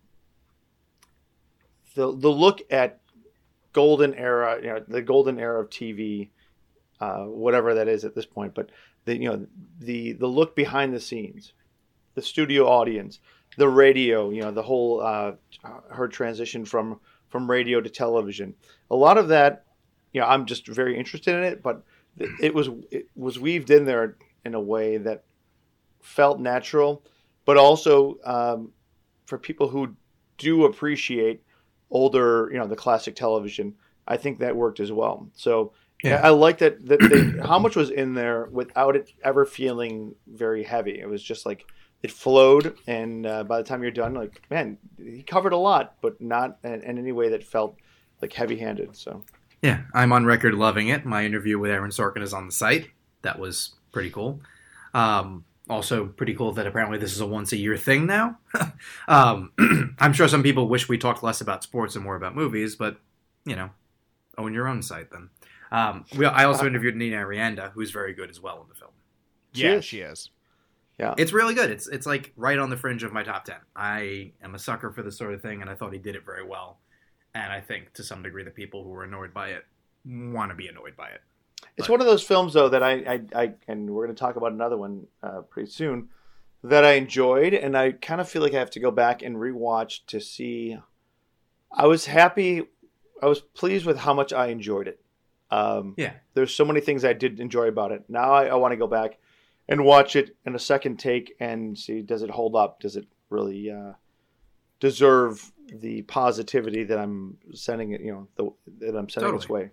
the the look at golden era, you know, the golden era of TV, uh, whatever that is at this point. But the you know the the look behind the scenes, the studio audience, the radio, you know, the whole uh, her transition from from radio to television. A lot of that, you know, I'm just very interested in it, but it was it was weaved in there in a way that felt natural, but also um, for people who do appreciate older, you know, the classic television, I think that worked as well. So yeah. I like that that they, [clears throat] how much was in there without it ever feeling very heavy. It was just like it flowed, and uh, by the time you're done, like man, he covered a lot, but not in, in any way that felt like heavy-handed. So yeah, I'm on record loving it. My interview with Aaron Sorkin is on the site. That was pretty cool. Um, also pretty cool that apparently this is a once a year thing now. [laughs] um, [clears throat] I'm sure some people wish we talked less about sports and more about movies, but you know, own your own site then. Um, we, I also uh, interviewed Nina Arianda, who's very good as well in the film. She yeah, is. she is. Yeah, it's really good. It's it's like right on the fringe of my top ten. I am a sucker for this sort of thing, and I thought he did it very well. And I think to some degree, the people who were annoyed by it want to be annoyed by it. It's but. one of those films, though, that I, I, I and we're going to talk about another one uh, pretty soon that I enjoyed, and I kind of feel like I have to go back and rewatch to see. I was happy, I was pleased with how much I enjoyed it. Um, yeah, there's so many things I did enjoy about it. Now I, I want to go back and watch it in a second take and see does it hold up? Does it really uh, deserve the positivity that I'm sending it? You know, the, that I'm sending totally. its way.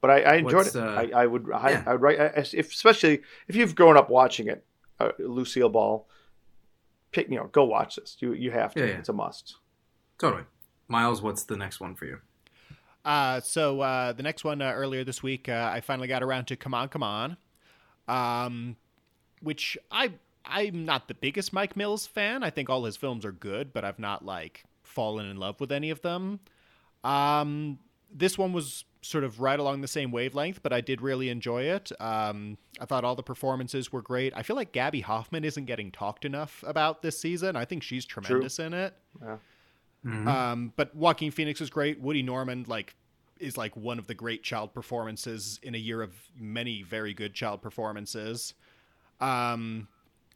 But I, I enjoyed What's, it. Uh, I, I, would, I, yeah. I would write, if, especially if you've grown up watching it, uh, Lucille Ball. Pick, you know, go watch this. You, you have to. Yeah, yeah. It's a must. Totally. Miles, what's the next one for you? Uh, so uh, the next one uh, earlier this week, uh, I finally got around to Come On, Come On, um, which I I'm not the biggest Mike Mills fan. I think all his films are good, but I've not like fallen in love with any of them. Um, this one was sort of right along the same wavelength, but I did really enjoy it. Um, I thought all the performances were great. I feel like Gaby Hoffmann isn't getting talked enough about this season. I think she's tremendous True. in it. Yeah. Mm-hmm. Um, but Joaquin Phoenix is great. Woody Norman, like, is like one of the great child performances in a year of many very good child performances. Um,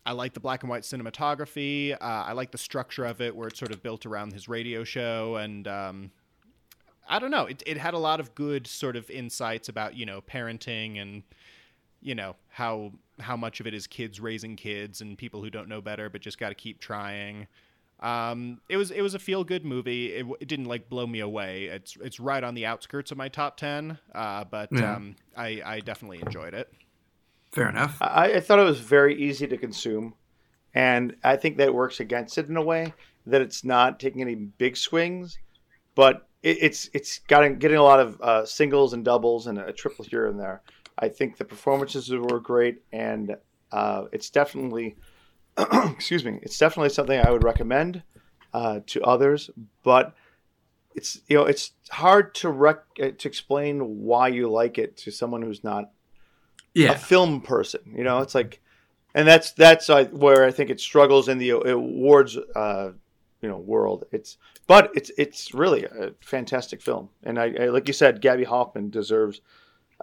I like the black and white cinematography. Uh, I like the structure of it, where it's sort of built around his radio show and um, I don't know. It, it had a lot of good sort of insights about you know parenting and you know how how much of it is kids raising kids and people who don't know better but just got to keep trying. Um, it was it was a feel good movie. It, it, didn't like blow me away. It's it's right on the outskirts of my top ten, uh, but yeah. um, I I definitely enjoyed it. Fair enough. I, I thought it was very easy to consume, and I think that works against it in a way that it's not taking any big swings, but it, it's it's got getting a lot of uh, singles and doubles and a triple here and there. I think the performances were great, and uh, it's definitely [clears throat] excuse me, it's definitely something I would recommend uh, to others. But it's you know it's hard to rec- uh, to explain why you like it to someone who's not yeah. a film person. You know, it's like, and that's that's uh, where I think it struggles in the awards uh, you know world. It's but it's it's really a fantastic film, and I, I like you said, Gaby Hoffmann deserves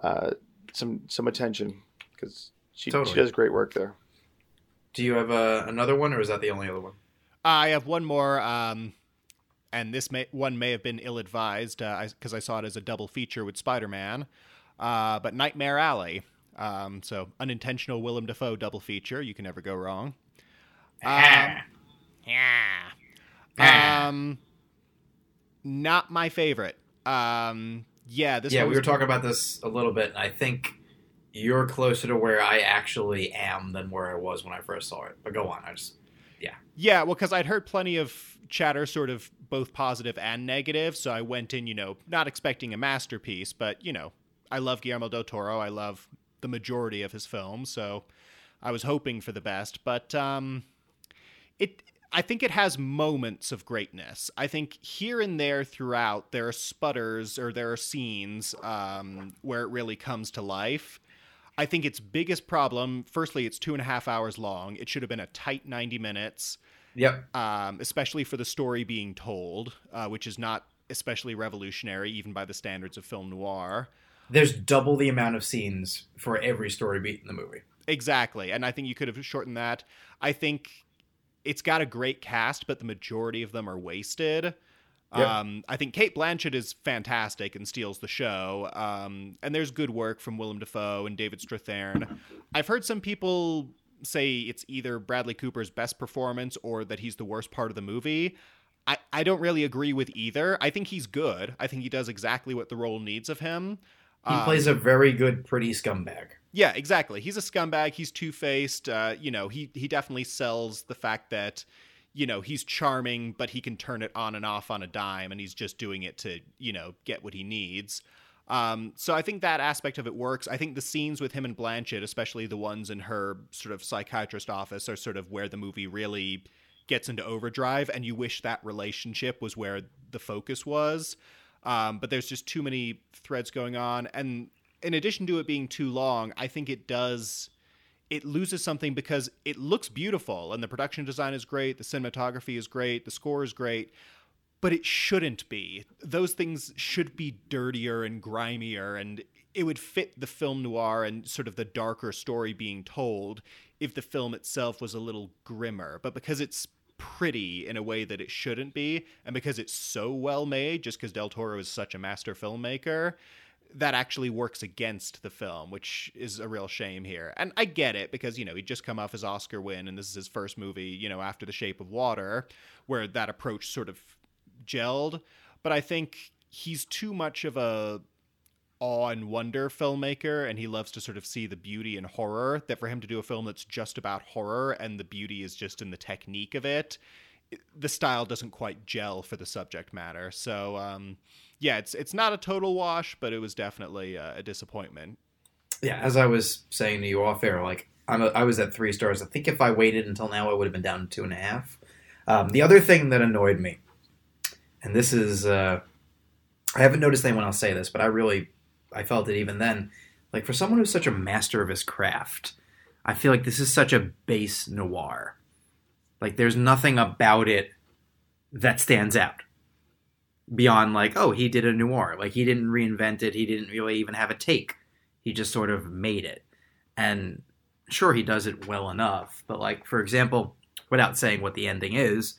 uh, some some attention because she totally. she does great work there. Do you have uh, another one, or is that the only other one? I have one more, um, and this may, one may have been ill advised because uh, I, I, saw it as a double feature with Spider Man. Uh, but Nightmare Alley. Um, so unintentional Willem Dafoe double feature. You can never go wrong. [laughs] Um, yeah. Um, not my favorite. Um, yeah, this. Yeah, was... we were talking about this a little bit. I think you're closer to where I actually am than where I was when I first saw it. But go on. I just, yeah. Yeah, well, because I'd heard plenty of chatter, sort of both positive and negative. So I went in, you know, not expecting a masterpiece, but you know, I love Guillermo del Toro. I love the majority of his films, so I was hoping for the best. But um, it I think it has moments of greatness. I think here and there throughout there are sputters or there are scenes um, where it really comes to life. I think its biggest problem, firstly, it's two and a half hours long. It should have been a tight 90 minutes. Yep. Um, especially for the story being told, uh, which is not especially revolutionary, even by the standards of film noir. There's double the amount of scenes for every story beat in the movie. Exactly. And I think you could have shortened that. I think it's got a great cast, but the majority of them are wasted. Yep. Um, I think Cate Blanchett is fantastic and steals the show. Um, and there's good work from Willem Dafoe and David Strathairn. I've heard some people say it's either Bradley Cooper's best performance or that he's the worst part of the movie. I, I don't really agree with either. I think he's good. I think he does exactly what the role needs of him. He um, plays a very good, pretty scumbag. Yeah, exactly. He's a scumbag. He's two faced. Uh, you know, he he definitely sells the fact that you know he's charming, but he can turn it on and off on a dime, and he's just doing it to you know get what he needs. Um, so I think that aspect of it works. I think the scenes with him and Blanchett, especially the ones in her sort of psychiatrist office, are sort of where the movie really gets into overdrive, and you wish that relationship was where the focus was. Um, but there's just too many threads going on, and in addition to it being too long, I think it does it loses something because it looks beautiful and the production design is great, the cinematography is great, the score is great, but it shouldn't be. Those things should be dirtier and grimier and it would fit the film noir and sort of the darker story being told if the film itself was a little grimmer. But because it's pretty in a way that it shouldn't be, and because it's so well made, just because Del Toro is such a master filmmaker, that actually works against the film, which is a real shame here. And I get it because, you know, he'd just come off his Oscar win and this is his first movie, you know, after The Shape of Water, where that approach sort of gelled. But I think he's too much of a awe and wonder filmmaker and he loves to sort of see the beauty in horror that for him to do a film that's just about horror and the beauty is just in the technique of it the style doesn't quite gel for the subject matter. So um, yeah, it's it's not a total wash, but it was definitely a, a disappointment. Yeah, as I was saying to you off air, like I'm a, I was at three stars. I think if I waited until now, I would have been down to two and a half. Um, the other thing that annoyed me, and this is uh, I haven't noticed anyone else say this, but I really I felt it even then. Like for someone who's such a master of his craft, I feel like this is such a base noir like there's nothing about it that stands out beyond like, oh, he did a noir. Like he didn't reinvent it. He didn't really even have a take. He just sort of made it. And sure, he does it well enough. But like, for example, without saying what the ending is,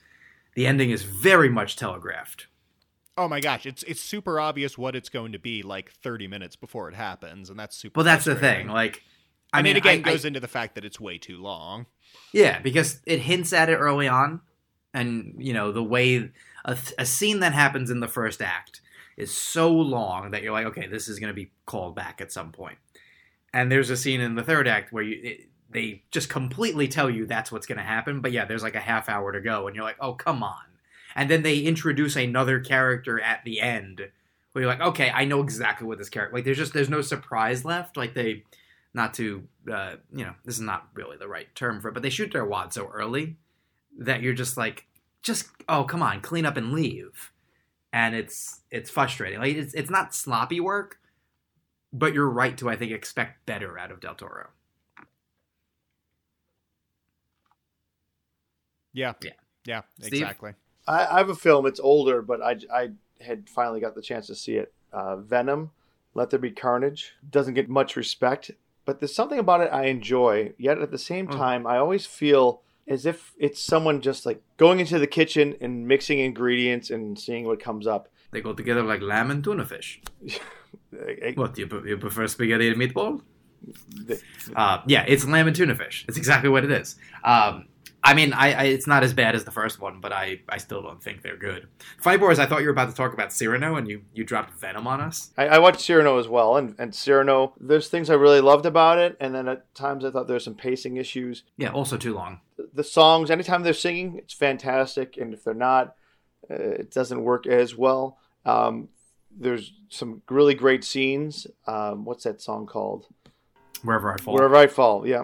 the ending is very much telegraphed. Oh my gosh, it's it's super obvious what it's going to be like 30 minutes before it happens, and that's super. Well, that's the thing. Like, I, I mean, it again I, goes I, into the fact that it's way too long. Yeah, because it hints at it early on, and you know the way a, a scene that happens in the first act is so long that you're like, okay, this is going to be called back at some point. And there's a scene in the third act where you it, they just completely tell you that's what's going to happen, but yeah, there's like a half hour to go, and you're like, oh come on. And then they introduce another character at the end where you're like, okay, I know exactly what this character like. There's just there's no surprise left. Like they not to uh, you know this is not really the right term for it but they shoot their wad so early that you're just like just oh come on clean up and leave. And it's it's frustrating. Like it's, it's not sloppy work but you're right to i think expect better out of del toro. Yeah. Yeah. Yeah Steve? exactly. I, I, have a film. It's older but i i had finally got the chance to see it. Uh, venom let there be carnage. Doesn't get much respect but there's something about it I enjoy. Yet at the same mm. time, mm. I always feel as if it's someone just like going into the kitchen and mixing ingredients and seeing what comes up. They go together like lamb and tuna fish. I, [laughs] [laughs] what you, you prefer spaghetti and meatball? uh, yeah, it's lamb and tuna fish. It's exactly what it is. Um, I mean, I, I, it's not as bad as the first one, but I, I still don't think they're good. Boys, I thought you were about to talk about Cyrano, and you, you dropped Venom on us. I, I watched Cyrano as well, and, and Cyrano, there's things I really loved about it, and then at times I thought there's some pacing issues. Yeah, also too long. The, the songs, anytime they're singing, it's fantastic, and if they're not, uh, it doesn't work as well. Um, there's some really great scenes. Um, what's that song called? Wherever I fall. Wherever I fall. Yeah,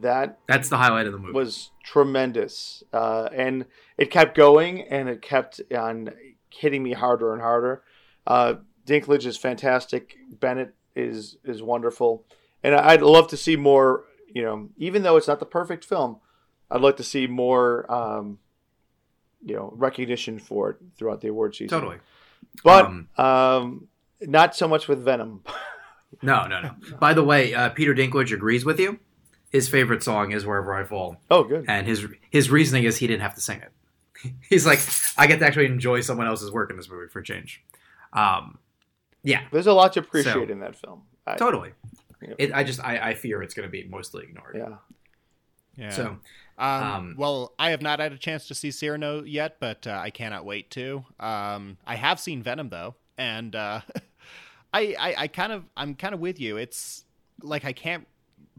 that that's the highlight of the movie. Was tremendous, uh, and it kept going, and it kept on hitting me harder and harder. Uh, Dinklage is fantastic. Bennett is is wonderful, and I'd love to see more. You know, even though it's not the perfect film, I'd like to see more. Um, you know, recognition for it throughout the award season. Totally, but um, um not so much with Venom. [laughs] no, no, no. By the way, uh, Peter Dinklage agrees with you his favorite song is "Wherever I Fall." Oh, good. And his his reasoning is he didn't have to sing it. [laughs] He's like, I get to actually enjoy someone else's work in this movie for change. Um, yeah, there's a lot to appreciate so, in that film. I, totally. It, I just I, I fear it's going to be mostly ignored. Yeah. Yeah. So, um, um, well, I have not had a chance to see Cyrano yet, but uh, I cannot wait to. Um, I have seen Venom though, and uh, [laughs] I, I I kind of I'm kind of with you. It's like I can't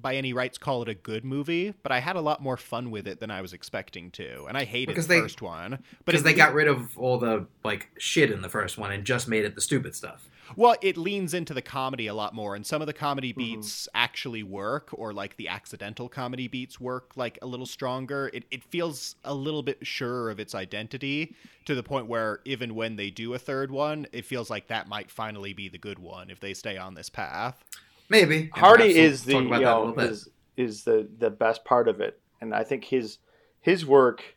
by any rights call it a good movie, but I had a lot more fun with it than I was expecting to, and I hated because the they, first one. But because they got rid of all the like shit in the first one and just made it the stupid stuff. Well, it leans into the comedy a lot more, and some of the comedy mm-hmm. beats mm-hmm. actually work, or like the accidental comedy beats work like a little stronger. It it feels a little bit sure of its identity to the point where even when they do a third one, it feels like that might finally be the good one if they stay on this path. Maybe Hardy is the you know, is is the the best part of it, and I think his his work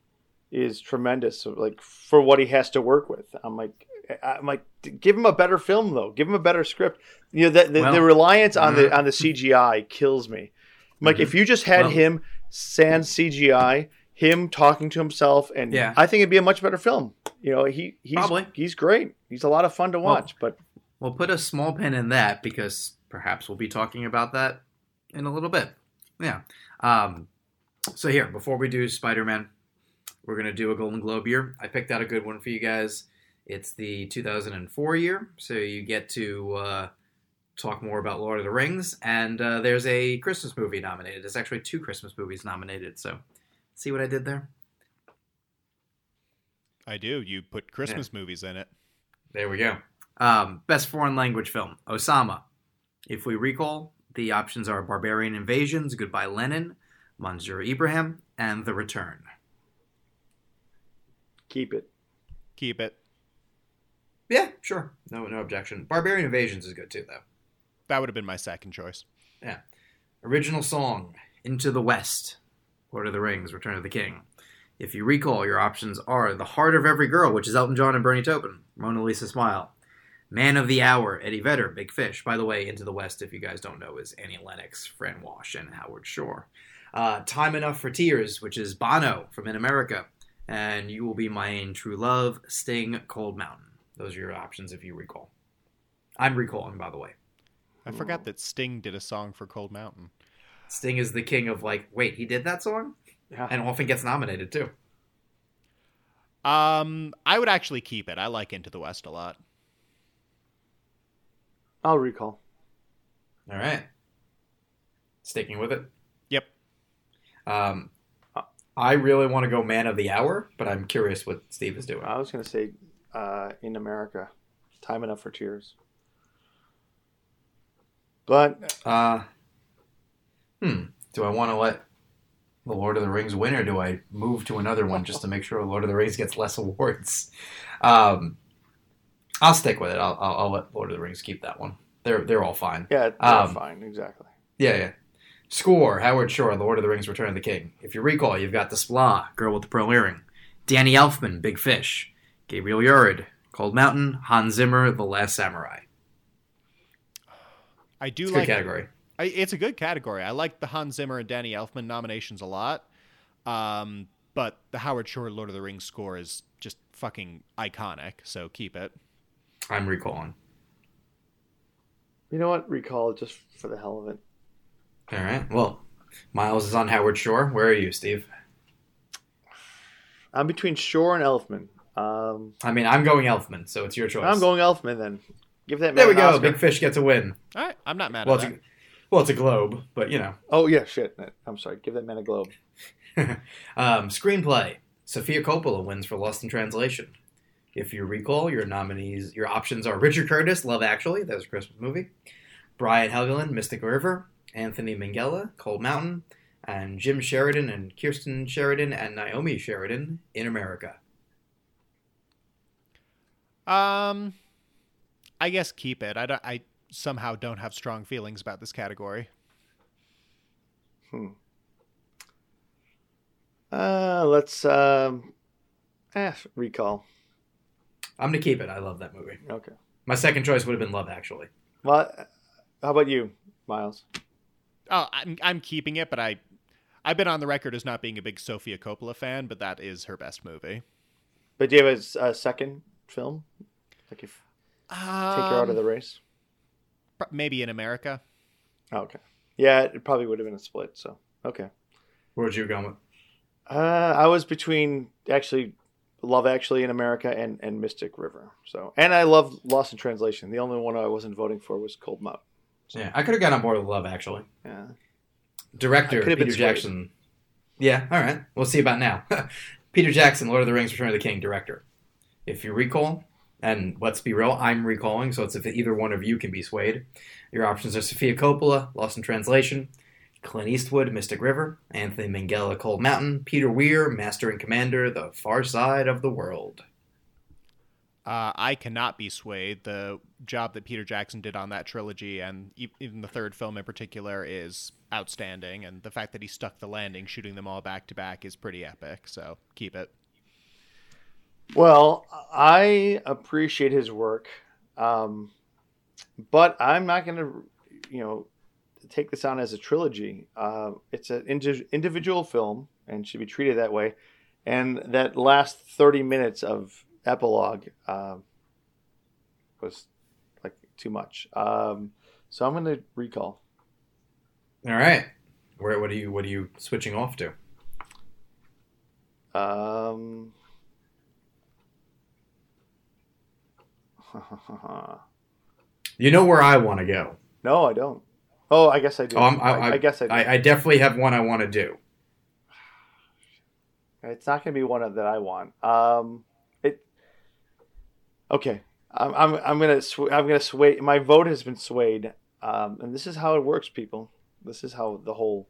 is tremendous. Like for what he has to work with, I'm like I'm like give him a better film though. Give him a better script. You know the the, well, the reliance on the mm-hmm. on the CGI kills me. I'm like mm-hmm. if you just had well, him sans CGI, him talking to himself, and yeah. I think it'd be a much better film. You know he he's Probably. he's great. He's a lot of fun to watch. Well, but we'll put a small pin in that because perhaps we'll be talking about that in a little bit. Yeah. Um, so here, before we do Spider-Man, we're gonna do a Golden Globe year. I picked out a good one for you guys. It's the 2004 year, so you get to uh, talk more about Lord of the Rings, and uh, there's a Christmas movie nominated. There's actually two Christmas movies nominated. So, see what I did there? I do. You put Christmas yeah. movies in it. There we go. Um, best foreign language film: Osama, if we recall, the options are Barbarian Invasions, Goodbye Lenin, Monsieur Ibrahim, and The Return. Keep it. Keep it. Yeah, sure. No, no objection. Barbarian Invasions is good too, though. That would have been my second choice. Yeah. Original song, Into the West, Lord of the Rings, Return of the King. If you recall, your options are The Heart of Every Girl, which is Elton John and Bernie Taupin, Mona Lisa Smile, Man of the Hour, Eddie Vedder, Big Fish. By the way, Into the West, if you guys don't know, is Annie Lennox, Fran Walsh, and Howard Shore. Uh, Time Enough for Tears, which is Bono from In America. And You Will Be Mine True Love, Sting, Cold Mountain. Those are your options if you recall. I'm recalling, by the way. I forgot that Sting did a song for Cold Mountain. Sting is the king of, like, wait, he did that song? Yeah. And often gets nominated, too. Um, I would actually keep it. I like Into the West a lot. I'll recall. All right. Sticking with it. Yep. Um, I really want to go man of the hour, but I'm curious what Steve is doing. I was going to say, uh, in America, time enough for tears. But uh, hmm, do I want to let the Lord of the Rings win, or do I move to another one just to make sure Lord of the Rings gets less awards? Um, I'll stick with it. I'll, I'll, I'll, let Lord of the Rings keep that one. They're they're all fine. Yeah, they're um, fine. Exactly. Yeah, yeah. Score: Howard Shore, Lord of the Rings: Return of the King. If you recall, you've got Desplat, Girl with the Pearl Earring, Danny Elfman, Big Fish, Gabriel Yared, Cold Mountain, Hans Zimmer, The Last Samurai. I do it's like category. I, it's a good category. I like the Hans Zimmer and Danny Elfman nominations a lot. Um, but the Howard Shore Lord of the Rings score is just fucking iconic. So keep it. I'm recalling. You know what? Recall just for the hell of it. All right. Well, Miles is on Howard Shore. Where are you, Steve? I'm between Shore and Elfman. Um, I mean, I'm going Elfman, so it's your choice. I'm going Elfman then. Give that man There we go. Oscar. Big Fish gets a win. All right, I'm not mad Well, at it's that. a, well, it's a globe, but you know. Oh yeah, shit. I'm sorry. Give that man a globe. [laughs] um, screenplay: Sofia Coppola wins for Lost in Translation. If you recall, your nominees, your options are Richard Curtis, Love Actually, that was a Christmas movie, Brian Helgeland, Mystic River, Anthony Minghella, Cold Mountain, and Jim Sheridan and Kirsten Sheridan and Naomi Sheridan in America. Um, I guess keep it. I don't. I somehow don't have strong feelings about this category. Hmm. Uh, let's um, eh, recall. I'm gonna keep it. I love that movie. Okay. My second choice would have been Love Actually. Well, how about you, Miles? Oh, I'm I'm keeping it, but I I've been on the record as not being a big Sofia Coppola fan, but that is her best movie. But do you have a second film? Like if take her out of Um, the race? maybe in America. Oh, okay. Yeah, it probably would have been a split. So okay. Where would you go with? Uh, I was between actually Love Actually in America and, and Mystic River. So and I love Lost in Translation. The only one I wasn't voting for was Cold Mountain. Yeah, I could have gotten on board with Love Actually. Yeah. Director I could have Peter. Jackson. Yeah, all right. We'll see about now. [laughs] Peter Jackson, Lord of the Rings: Return of the King, director. If you recall, and let's be real, I'm recalling, so it's if either one of you can be swayed. Your options are Sofia Coppola, Lost in Translation, Clint Eastwood, Mystic River, Anthony Minghella, Cold Mountain, Peter Weir, Master and Commander, The Far Side of the World. Uh, I cannot be swayed. The job that Peter Jackson did on that trilogy, and e- even the third film in particular, is outstanding. And the fact that he stuck the landing, shooting them all back to back, is pretty epic. So keep it. Well, I appreciate his work, um, but I'm not going to, you know, take this on as a trilogy. Uh, it's an indi- individual film and should be treated that way. And that last 30 minutes of epilogue uh, was like too much. Um, so I'm going to recall. All right. Where what are you what are you switching off to? Um, [laughs] You know where I want to go. no, I don't. Oh, I guess I do. Oh, I, I, I, guess I do. I, I definitely have one I want to do. It's not going to be one that I want. Um, it. Okay, I'm I'm I'm gonna sw- I'm gonna sway. My vote has been swayed, um, and this is how it works, people. This is how the whole,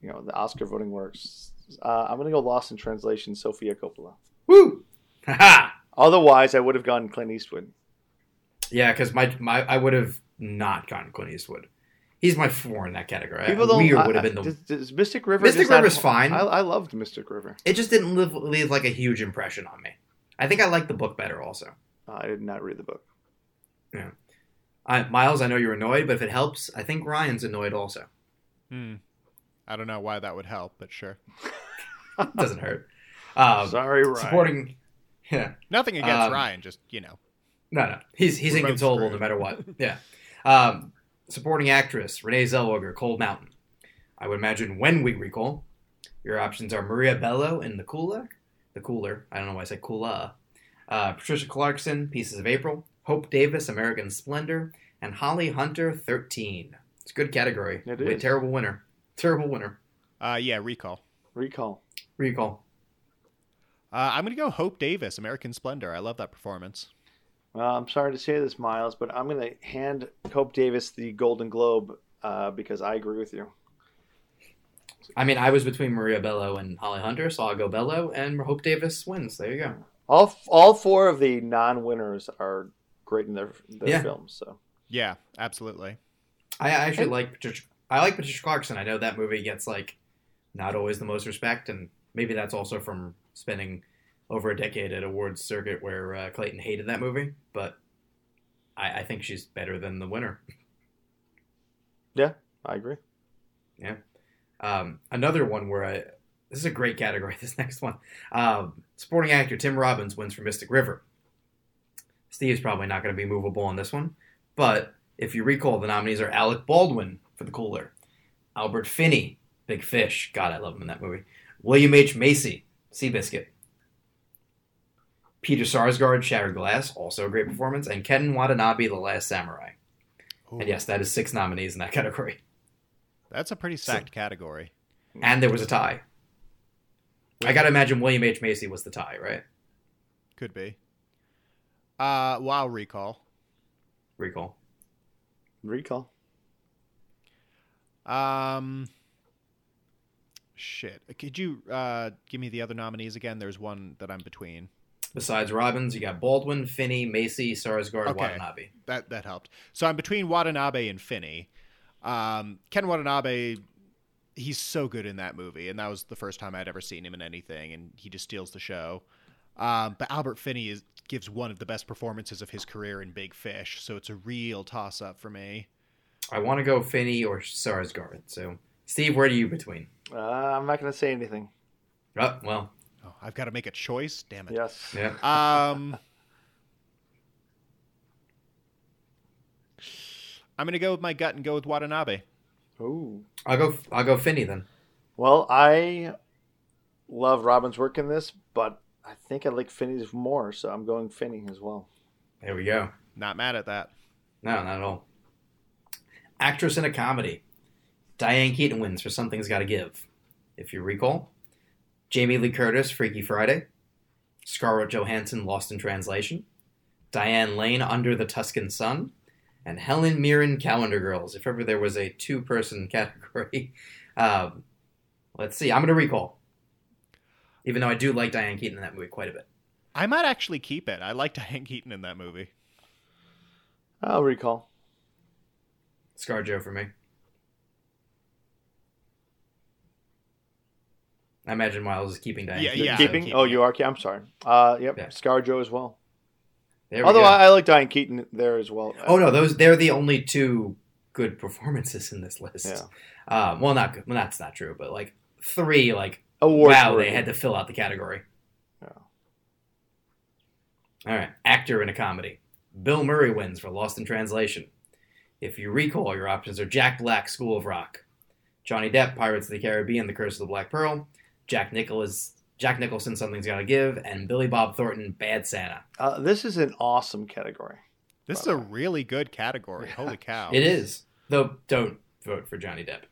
you know, the Oscar voting works. Uh, I'm gonna go Lost in Translation, Sofia Coppola. Woo! [laughs] Haha! Otherwise, I would have gone Clint Eastwood. Yeah, because my, my I would have not gone Clint Eastwood. He's my four in that category. People don't. Weird I- would have been the. does, does Mystic River. Mystic just not- fine. I, I loved Mystic River. It just didn't leave, leave like a huge impression on me. I think I like the book better also. Uh, I did not read the book. I, Miles, I know you're annoyed, but if it helps, I think Ryan's annoyed also. Hmm. I don't know why that would help, but sure. It [laughs] doesn't hurt. Um, Sorry, Ryan. supporting. Yeah. Nothing against Um, Ryan, just you know. No, no. He's he's We're inconsolable no matter what. Yeah. Um, supporting actress Renee Zellweger, Cold Mountain. I would imagine when we recall, your options are Maria Bello in The Cooler, The Cooler. I don't know why I said Coola. Uh, Patricia Clarkson, Pieces of April. Hope Davis, American Splendor, and Holly Hunter, Thirteen. It's a good category. It Wait, is. Terrible winner. Terrible winner. Uh, yeah, recall. Recall. Recall. Uh, I'm gonna go Hope Davis, American Splendor. I love that performance. Well, I'm sorry to say this, Miles, but I'm going to hand Hope Davis the Golden Globe uh, because I agree with you. I mean, I was between Maria Bello and Holly Hunter, so I'll go Bello, and Hope Davis wins. There you go. All all four of the non-winners are great in their their Yeah. films. So Yeah, absolutely. I I actually And- like Patricia. I like Patricia Clarkson. I know that movie gets like not always the most respect, and maybe that's also from spending over a decade at awards circuit where uh, Clayton hated that movie. But I, I think she's better than the winner. Yeah, I agree. Yeah. Um, another one where I this is a great category. [laughs] This next one, um, supporting actor Tim Robbins wins for Mystic River. Steve's probably not going to be movable on this one, but if you recall, the nominees are Alec Baldwin for The Cooler, Albert Finney, Big Fish. God, I love him in that movie. William H. Macy, Seabiscuit. Peter Sarsgaard, Shattered Glass, also a great performance. And Ken Watanabe, The Last Samurai. Ooh. And yes, that is six nominees in that [laughs] category. That's a pretty stacked so, category. And there was a tie. I gotta imagine William H. Macy was the tie, right? Could be. Uh, wow, recall. Recall. Recall. Um. Shit. Could you uh, give me the other nominees again? There's one that I'm between. Besides Robbins, you got Baldwin, Finney, Macy, Sarsgaard, okay. Watanabe. That that helped. So I'm between Watanabe and Finney. Um, Ken Watanabe, he's so good in that movie, and that was the first time I'd ever seen him in anything, and he just steals the show. Um, but Albert Finney is, gives one of the best performances of his career in Big Fish, so it's a real toss up for me. I want to go Finney or Sarsgaard. So, Steve, where do you between? Uh, I'm not going to say anything. Oh, well. Oh, I've got to make a choice. Damn it. Yes. Yeah. Um, I'm going to go with my gut and go with Watanabe. Ooh. I'll go. I'll go Finney then. Well, I love Robin's work in this, but I think I like Finney's more, so I'm going Finney as well. There we go. Not mad at that. No, not at all. Actress in a comedy. Diane Keaton wins for Something's Gotta Give. If you recall, Jamie Lee Curtis, Freaky Friday. Scarlett Johansson, Lost in Translation. Diane Lane, Under the Tuscan Sun. And Helen Mirren, Calendar Girls. If ever there was a two person category. [laughs] Um, let's see. I'm going to recall. Even though I do like Diane Keaton in that movie quite a bit. I might actually keep it. I like Diane Keaton in that movie. I'll recall. Scar Joe for me. I imagine Miles is keeping Diane. Yeah, yeah. Keeping? keeping? Oh, you are. I'm sorry. Uh, yep. Yeah. Scar Joe as well. Although I, I, like Diane Keaton there as well. Oh no, those they're the only two good performances in this list. Yeah. Um, well, not good. Well, that's not true, but like three, like Awards wow, they had to fill out the category. Yeah. All right, actor in a comedy. Bill Murray wins for Lost in Translation. If you recall, your options are Jack Black, School of Rock, Johnny Depp, Pirates of the Caribbean, The Curse of the Black Pearl, Jack Nicholas, Jack Nicholson, Something's Gotta Give, and Billy Bob Thornton, Bad Santa. Uh, this is an awesome category. This is a really good category. [laughs] Holy cow! It is. Though, don't vote for Johnny Depp.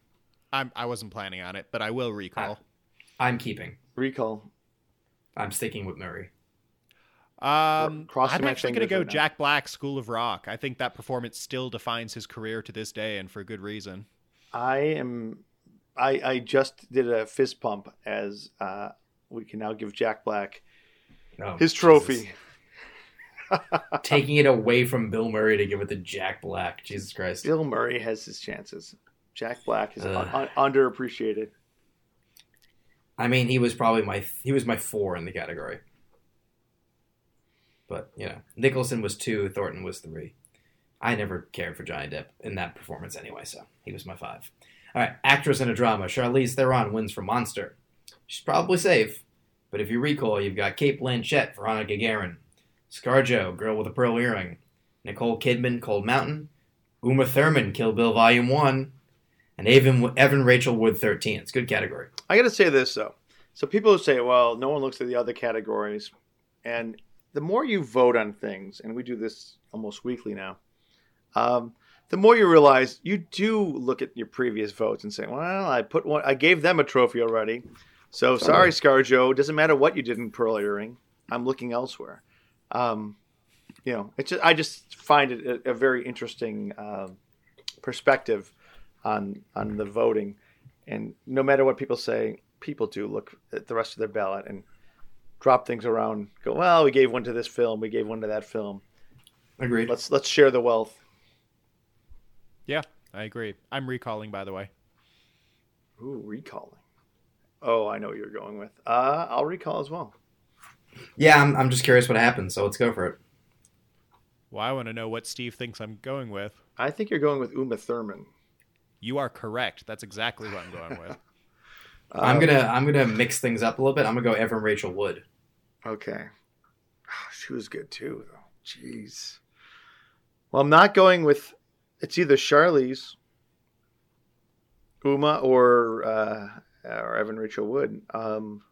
I'm. I wasn't planning on it, but I will recall. I, I'm keeping recall. I'm sticking with Murray. Um, I'm actually going to go right Jack Black, School of Rock. I think that performance still defines his career to this day, and for good reason. I am. I I just did a fist pump as uh, we can now give Jack Black oh, his trophy. Taking it away from Bill Murray to give it to Jack Black. Jesus Christ. Bill Murray has his chances. Jack Black is uh, un- underappreciated. I mean, he was probably my he was my four in the category. But you know, Nicholson was two, Thornton was three. I never cared for Johnny Depp in that performance anyway, so he was my five. All right, actress in a drama. Charlize Theron wins for Monster. She's probably safe, but if you recall, you've got Cate Blanchett, Veronica Guerin, ScarJo, Girl with a Pearl Earring, Nicole Kidman, Cold Mountain, Uma Thurman, Kill Bill Volume One, and Evan Evan Rachel Wood 13. It's a good category. I got to say this though. So people say, well, no one looks at the other categories, and the more you vote on things, and we do this almost weekly now, um, the more you realize you do look at your previous votes and say, "Well, I put one, I gave them a trophy already, so sorry, ScarJo. Doesn't matter what you did in Pearl Earring. I'm looking elsewhere." Um, you know, it's just, I just find it a, a very interesting uh, perspective on on the voting, and no matter what people say, people do look at the rest of their ballot and drop things around. Go, well, we gave one to this film, we gave one to that film. Agreed. Let's let's share the wealth. Yeah, I agree. I'm recalling, by the way. Ooh, recalling. Oh, I know what you're going with. Uh, I'll recall as well. Yeah, I'm, I'm just curious what happens, so let's go for it. Well, I want to know what Steve thinks I'm going with. I think you're going with Uma Thurman. You are correct. That's exactly what I'm going with. [laughs] I'm gonna I'm gonna mix things up a little bit. I'm gonna go Evan Rachel Wood. Okay, oh, she was good too, though. Jeez. Well, I'm not going with. It's either Charlize, Uma or uh, or Evan Rachel Wood. Um,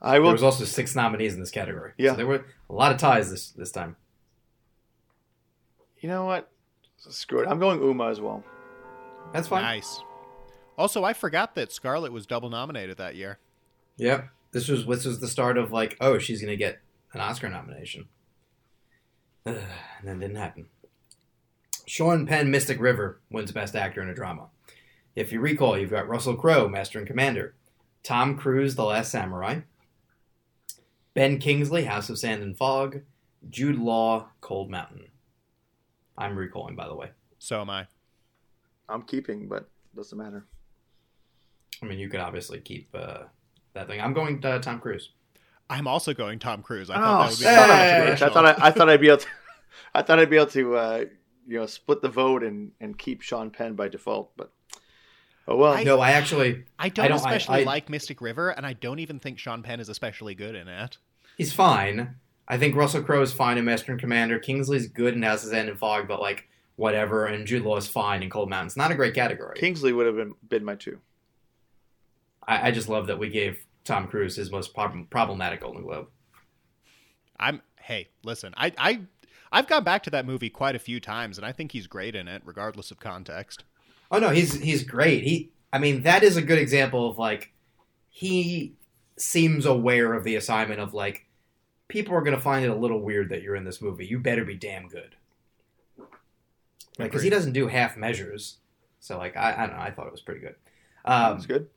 I will. There was also six nominees in this category. Yeah, so there were a lot of ties this this time. You know what? Screw it. I'm going Uma as well. That's fine. Nice. Also, I forgot that Scarlett was double nominated that year. Yep. This was this was the start of like, oh, she's gonna get an Oscar nomination. And then didn't happen. Sean Penn, Mystic River, wins Best Actor in a Drama. If you recall, you've got Russell Crowe, Master and Commander, Tom Cruise, The Last Samurai, Ben Kingsley, House of Sand and Fog, Jude Law, Cold Mountain. I'm recalling, by the way. So am I. I'm keeping, but doesn't matter. I mean, you could obviously keep uh, that thing. I'm going to Tom Cruise. I'm also going Tom Cruise. I oh, thought that would be hey. I thought I, I, thought I'd be able to. [laughs] I thought I'd be able to, uh, you know, split the vote and and keep Sean Penn by default, but. Oh well. I, no, I actually. I don't, I don't especially I, like Mystic River, and I don't even think Sean Penn is especially good in it. He's fine. I think Russell Crowe is fine in Master and Commander. Kingsley's good in House of Sand and Fog, but like whatever. And Jude Law is fine in Cold Mountain. It's not a great category. Kingsley would have been been my two. I, I just love that we gave Tom Cruise his most prob- problematic Golden Globe. I'm hey, listen, I I I've gone back to that movie quite a few times, and I think he's great in it, regardless of context. Oh no, he's he's great. He, I mean, that is a good example of like he seems aware of the assignment of like people are going to find it a little weird that you're in this movie. You better be damn good. Like, because he doesn't do half measures. So, like, I, I don't know. I thought it was pretty good. Um, That's good.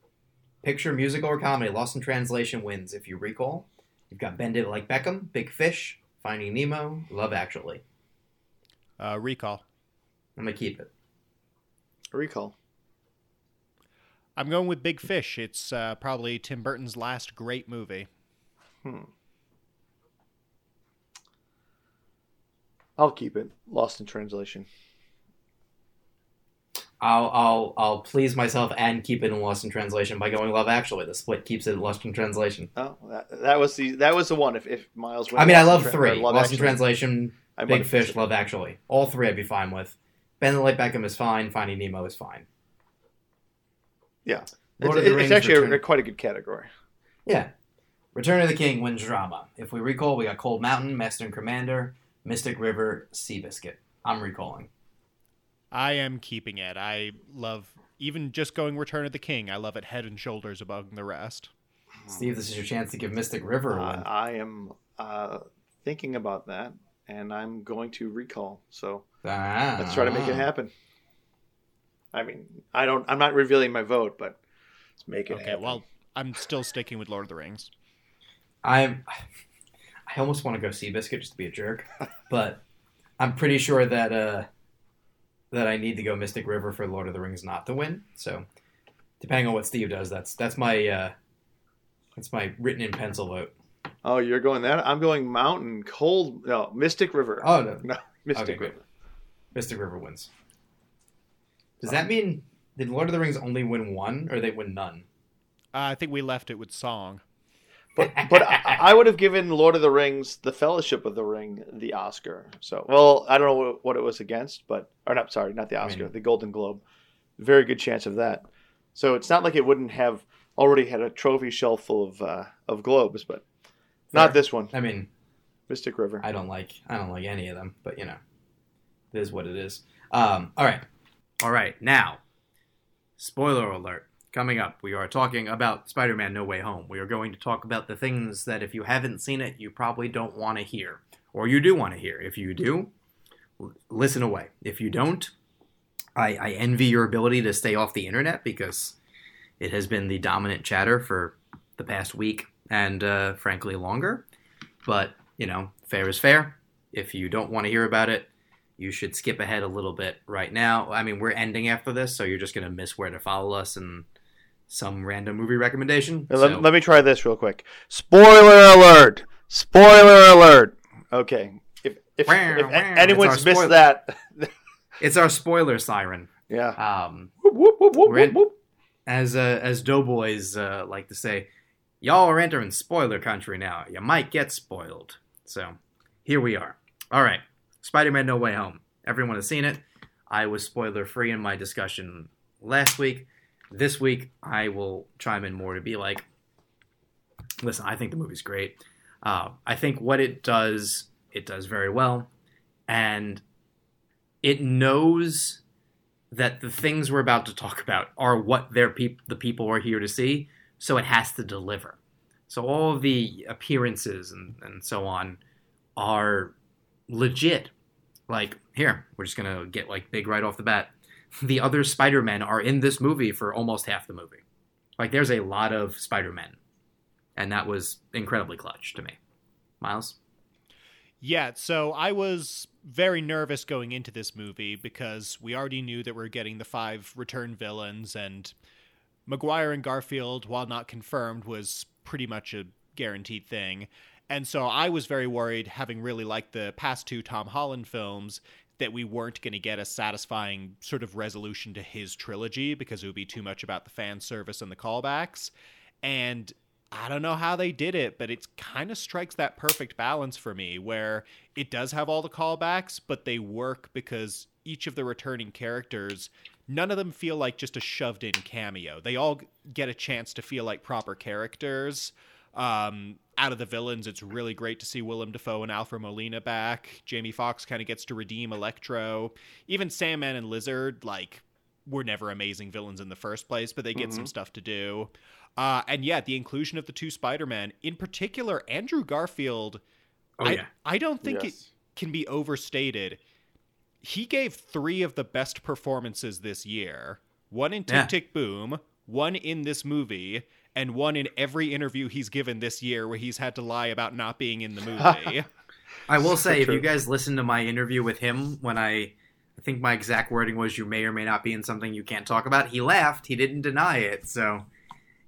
Picture, musical, or comedy. Lost in Translation wins. If you recall, you've got Bend It Like Beckham, Big Fish, Finding Nemo, Love Actually. Uh, recall. I'm gonna keep it. Recall. I'm going with Big Fish. It's uh, probably Tim Burton's last great movie. Hmm. I'll keep it. Lost in translation. I'll I'll I'll please myself and keep it in Lost in Translation by going Love Actually. The split keeps it Lost in Translation. Oh, that, that was the that was the one. If, if Miles, I mean, I love three. Uh, love Lost Actually. in Translation, I Big Fish, Love Actually. All three I'd be fine with. Ben Like Beckham is fine. Finding Nemo is fine. Yeah, Lord it's, it's, actually Return... a, quite a good category. Yeah, Return of the King wins drama. If we recall, we got Cold Mountain, Master and Commander, Mystic River, Seabiscuit. I'm recalling. I am keeping it. I love even just going Return of the King. I love it head and shoulders above the rest. Steve, this is your chance to give Mystic River uh, I am uh, thinking about that, and I'm going to recall. So ah. let's try to make it happen. I mean, I don't. I'm not revealing my vote, but let's make it. Okay. Happen. Well, I'm still sticking with Lord of the Rings. I'm. I almost want to go Seabiscuit just to be a jerk, but I'm pretty sure that uh, that I need to go Mystic River for Lord of the Rings not to win. So, depending on what Steve does, that's that's my uh, that's my written in pencil vote. Oh, you're going that? I'm going Mountain Cold. No, Mystic River. Oh no, [laughs] no Mystic okay, River. Mystic River wins. Does that mean did Lord of the Rings only win one, or they win none? Uh, I think we left it with song. But but I, I, would have given Lord of the Rings, The Fellowship of the Ring, the Oscar. So well, I don't know what, it was against, but or not sorry, not the Oscar, I mean, the Golden Globe. Very good chance of that. So it's not like it wouldn't have already had a trophy shelf full of uh, of globes, but fair. not this one. I mean, Mystic River. I don't like I don't like any of them, but you know, it is what it is. Um, all right, all right. Now, spoiler alert. Coming up, we are talking about Spider Man No Way Home. We are going to talk about the things that if you haven't seen it, you probably don't want to hear. Or you do want to hear. If you do, listen away. If you don't, I, I envy your ability to stay off the internet because it has been the dominant chatter for the past week and uh, frankly longer. But, you know, fair is fair. If you don't want to hear about it, you should skip ahead a little bit right now. I mean, we're ending after this, so you're just going to miss where to follow us and some random movie recommendation. Let, so. let me try this real quick. Spoiler alert! Spoiler alert! Okay. If, if, if anyone's missed that, [laughs] it's our spoiler siren. Yeah. Um, whoop, whoop, whoop, in, as uh, as doughboys uh, like to say, y'all are entering spoiler country now. You might get spoiled. So here we are. All right, Spider-Man: No Way Home. Everyone has seen it. I was spoiler free in my discussion last week. This week, I will chime in more to be like, listen, I think the movie's great. Uh, I think what it does, it does very well. And it knows that the things we're about to talk about are what their peop- the people are here to see, so it has to deliver. So all of the appearances and, and so on are legit. Like, here, we're just gonna get like big right off the bat. The other Spider-Men are in this movie for almost half the movie. Like there's a lot of Spider-Men. And that was incredibly clutch to me. Miles? Yeah, so I was very nervous going into this movie because we already knew that we are getting the five return villains, and Maguire and Garfield, while not confirmed, was pretty much a guaranteed thing. And so I was very worried, having really liked the past two Tom Holland films, that we weren't going to get a satisfying sort of resolution to his trilogy because it would be too much about the fan service and the callbacks. And I don't know how they did it, but it kind of strikes that perfect balance for me where it does have all the callbacks, but they work because each of the returning characters, none of them feel like just a shoved in cameo. They all get a chance to feel like proper characters. Um, out of the villains, it's really great to see Willem Dafoe and Alfred Molina back. Jamie Foxx kind of gets to redeem Electro. Even Sandman and Lizard, like, were never amazing villains in the first place, but they get mm-hmm. some stuff to do. Uh, and yeah, the inclusion of the two Spider-Man, in particular, Andrew Garfield, oh, I, yeah. I don't think yes. it can be overstated. He gave three of the best performances this year. One in Tick yeah. Tick Boom, one in this movie, and one in every interview he's given this year where he's had to lie about not being in the [laughs] movie. I will say, if you guys listen to my interview with him when I I think my exact wording was you may or may not be in something you can't talk about. He laughed. He didn't deny it. So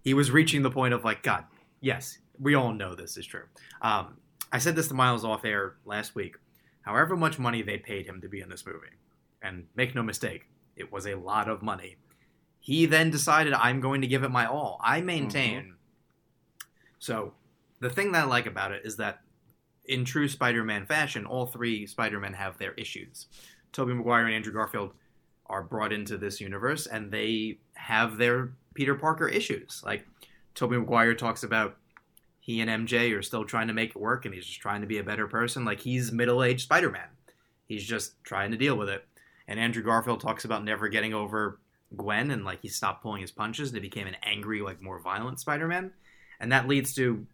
he was reaching the point of like, God, yes, we all know this is true. Um, I said this to Miles off air last week. However much money they paid him to be in this movie, and make no mistake, it was a lot of money. He then decided, I'm going to give it my all. I maintain. Mm-hmm. So, the thing that I like about it is that in true Spider Man fashion, all three Spider Men have their issues. Tobey Maguire and Andrew Garfield are brought into this universe and they have their Peter Parker issues. Like Tobey Maguire talks about he and MJ are still trying to make it work and he's just trying to be a better person. Like he's middle aged Spider Man. He's just trying to deal with it. And Andrew Garfield talks about never getting over Gwen and like he stopped pulling his punches and it became an angry, like more violent Spider Man. And that leads to,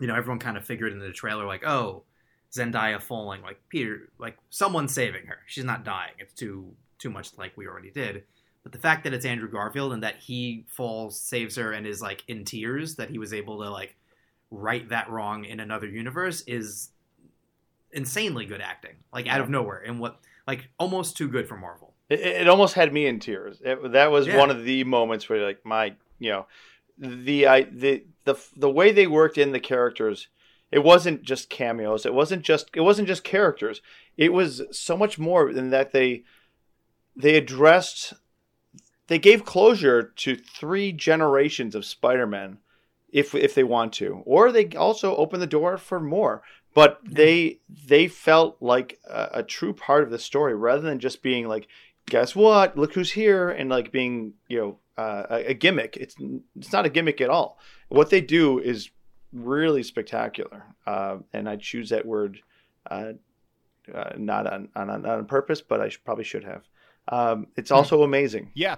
you know, everyone kind of figured in the trailer, like, oh, Zendaya falling, like Peter, like someone saving her. She's not dying. It's too too much like we already did. But the fact that it's Andrew Garfield and that he falls, saves her, and is like in tears, that he was able to like right that wrong in another universe is insanely good acting, like out of nowhere, and what like almost too good for Marvel. It, it almost had me in tears. It, that was yeah. one of the moments where like my you know the I the the the way they worked in the characters. It wasn't just cameos. It wasn't just it wasn't just characters. It was so much more than that. They they addressed they gave closure to three generations of Spider-Man if if they want to, or they also open the door for more. But they they felt like a, a true part of the story rather than just being like, guess what? Look who's here, and like being you know uh, a, a gimmick. It's it's not a gimmick at all. What they do is really spectacular, uh, and I choose that word uh, uh, not on, on not on purpose, but I should, probably should have. Um, it's hmm. also amazing. Yeah.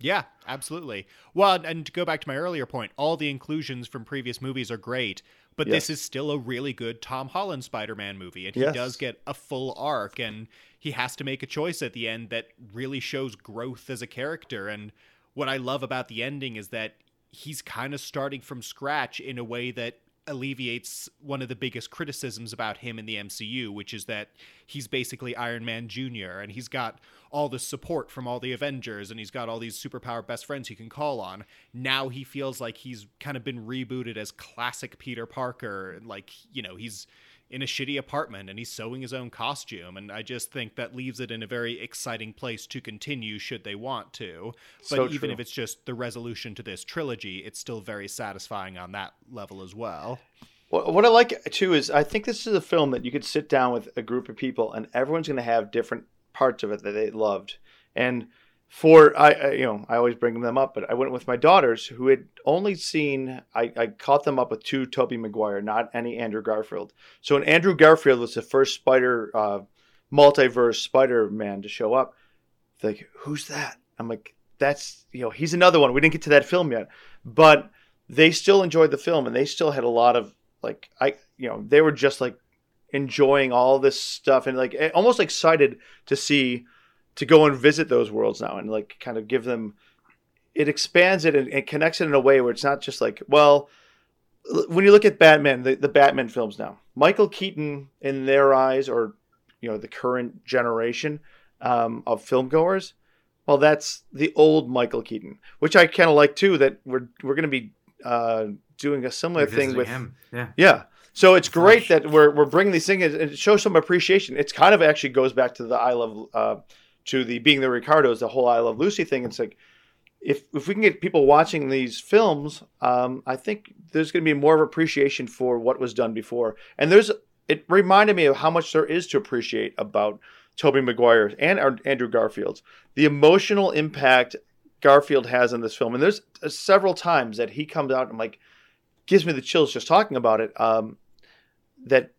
Yeah, absolutely. Well, and to go back to my earlier point, all the inclusions from previous movies are great, but this is still a really good Tom Holland Spider-Man movie, and he yes. does get a full arc, and he has to make a choice at the end that really shows growth as a character. And what I love about the ending is that he's kind of starting from scratch in a way that alleviates one of the biggest criticisms about him in the MCU, which is that he's basically Iron Man Jr. and he's got all the support from all the Avengers and he's got all these superpower best friends he can call on. Now he feels like he's kind of been rebooted as classic Peter Parker. Like, you know, he's in a shitty apartment and he's sewing his own costume. And I just think that leaves it in a very exciting place to continue should they want to. But so even if it's just the resolution to this trilogy, it's still very satisfying on that level as well. What I like too is I think this is a film that you could sit down with a group of people and everyone's going to have different parts of it that they loved. And for I, I, you know I always bring them up, but I went with my daughters who had only seen I, I caught them up with two Tobey Maguire, not any Andrew Garfield. So when Andrew Garfield was the first Spider uh, multiverse Spider Man to show up, like who's that? I'm like that's you know he's another one. We didn't get to that film yet, but they still enjoyed the film and they still had a lot of like I you know they were just like enjoying all this stuff and like almost excited to see to go and visit those worlds now and like kind of give them it expands it and, and connects it in a way where it's not just like well when you look at batman the, the batman films now michael keaton in their eyes or you know the current generation um, of film goers well that's the old michael keaton which i kind of like too that we're we're going to be uh, doing a similar thing with him. Yeah. Yeah. So it's great that we're, we're bringing these things and it shows some appreciation. It's kind of actually goes back to the I love uh, to the being the Ricardos, the whole I Love Lucy thing. It's like if if we can get people watching these films, um, I think there's going to be more of appreciation for what was done before. And there's it reminded me of how much there is to appreciate about Tobey Maguire and Andrew Garfield's the emotional impact Garfield has in this film. And there's uh, several times that he comes out and like gives me the chills just talking about it. Um, that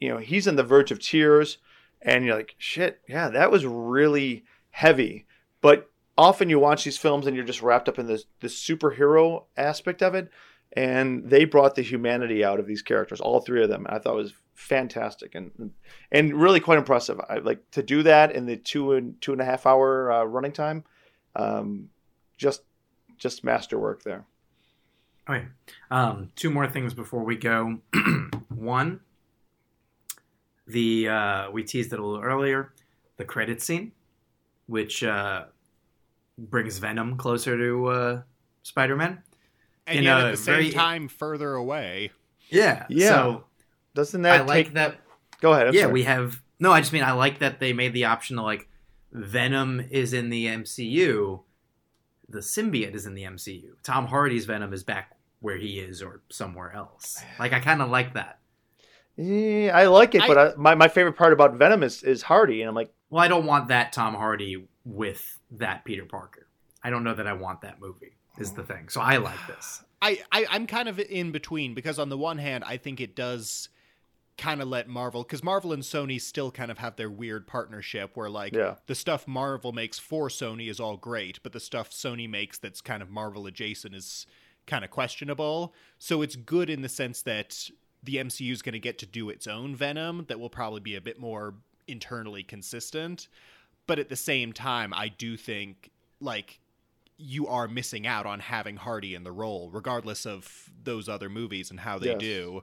you know he's on the verge of tears and you're like, shit, yeah, that was really heavy. But often you watch these films and you're just wrapped up in this the superhero aspect of it, and they brought the humanity out of these characters, all three of them. I thought was fantastic and and really quite impressive. I like to do that in the two and two and a half hour uh, running time. Um, just just masterwork there. Okay, um, two more things before we go. [clears throat] One, the uh, we teased it a little earlier, the credit scene, which uh, brings Venom closer to uh, Spider-Man, and yet at the same very... time further away. Yeah, yeah. So doesn't that I like that? Go ahead. I'm yeah, sorry. we have no. I just mean I like that they made the option to like Venom is in the MCU, the symbiote is in the MCU. Tom Hardy's Venom is back where he is or somewhere else. Like I kind of like that. Yeah, I like it, I, but I, my my favorite part about Venom is is Hardy, and I'm like, well, I don't want that Tom Hardy with that Peter Parker. I don't know that I want that movie. Is the thing. So I like this. [sighs] I, I I'm kind of in between because on the one hand, I think it does kind of let Marvel because Marvel and Sony still kind of have their weird partnership where like yeah. the stuff Marvel makes for Sony is all great, but the stuff Sony makes that's kind of Marvel adjacent is kind of questionable. So it's good in the sense that the MCU is going to get to do its own Venom that will probably be a bit more internally consistent. But at the same time, I do think like you are missing out on having Hardy in the role, regardless of those other movies and how they yes. do.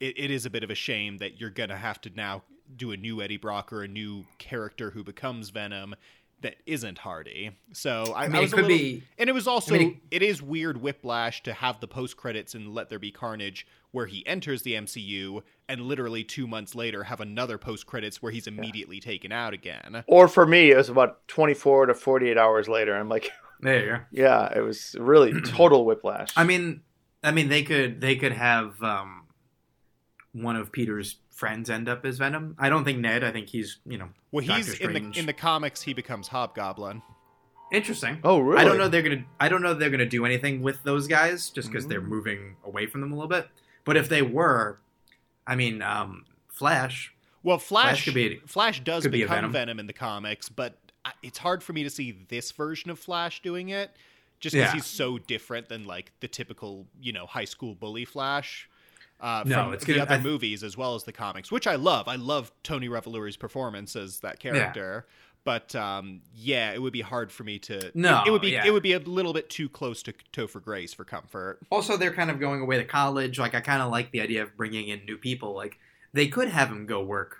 It, it is a bit of a shame that you're going to have to now do a new Eddie Brock or a new character who becomes Venom that isn't Hardy. So I, I mean, I it could little, be, and it was also I mean, it is weird whiplash to have the post credits and Let There Be Carnage where he enters the MCU and literally two months later have another post credits where he's immediately yeah. taken out again. Or for me, it was about twenty four to forty eight hours later. I'm like, [laughs] there you go. Yeah, it was really [clears throat] total whiplash. I mean, I mean they could they could have um, one of Peter's friends end up as Venom. I don't think Ned. I think he's you know. Well, he's in the in the comics. He becomes Hobgoblin. Interesting. Oh, really? I don't know they're gonna. I don't know they're gonna do anything with those guys just because mm. they're moving away from them a little bit. But if they were, I mean, um, Flash. Well, Flash, Flash, could be, Flash does become Venom. Venom. in the comics, but it's hard for me to see this version of Flash doing it, just because yeah. he's so different than like the typical, you know, high school bully Flash uh, no, from it's the gonna, other movies as well as the comics, which I love. I love Tony Revolori's performance as that character. Yeah. But um, yeah, it would be hard for me to. No, it, it would be yeah. it would be a little bit too close to Topher Grace for comfort. Also, they're kind of going away to college. Like I kind of like the idea of bringing in new people. Like they could have him go work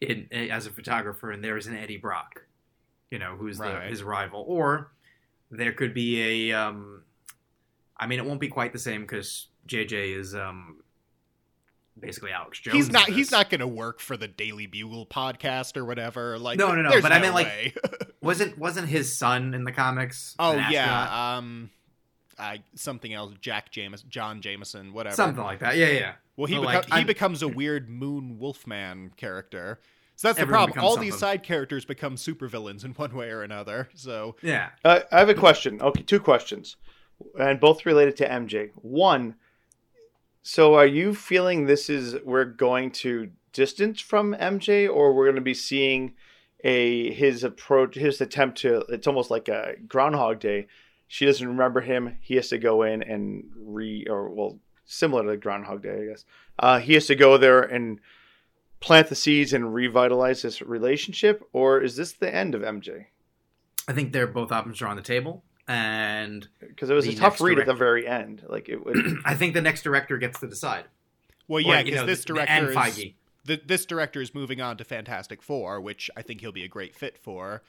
in as a photographer, and there's an Eddie Brock, you know, who's right. the, his rival, or there could be a. Um, I mean, it won't be quite the same because JJ is um, basically Alex Jones. He's not. He's not going to work for the Daily Bugle podcast or whatever. Like, no, no, no. But no I mean, like, [laughs] wasn't wasn't his son in the comics? Oh yeah. Um, I something else. Jack Jameson, John Jameson, whatever. Something like that. Yeah, yeah. Well, he beco- like, he I'm... becomes a weird Moon Wolfman character. So that's the problem. All something. these side characters become supervillains in one way or another. So yeah, uh, I have a question. Okay, two questions, and both related to MJ. One, so are you feeling this is we're going to distance from MJ, or we're going to be seeing a his approach, his attempt to? It's almost like a Groundhog Day. She doesn't remember him. He has to go in and re, or well, similar to Groundhog Day, I guess. Uh, he has to go there and plant the seeds and revitalize this relationship, or is this the end of MJ? I think they're both options are on the table, and because it was a tough read director, at the very end. Like it would. [clears throat] I think the next director gets to decide. Well, yeah, because this director and Feige. the, this director is moving on to Fantastic Four, which I think he'll be a great fit for.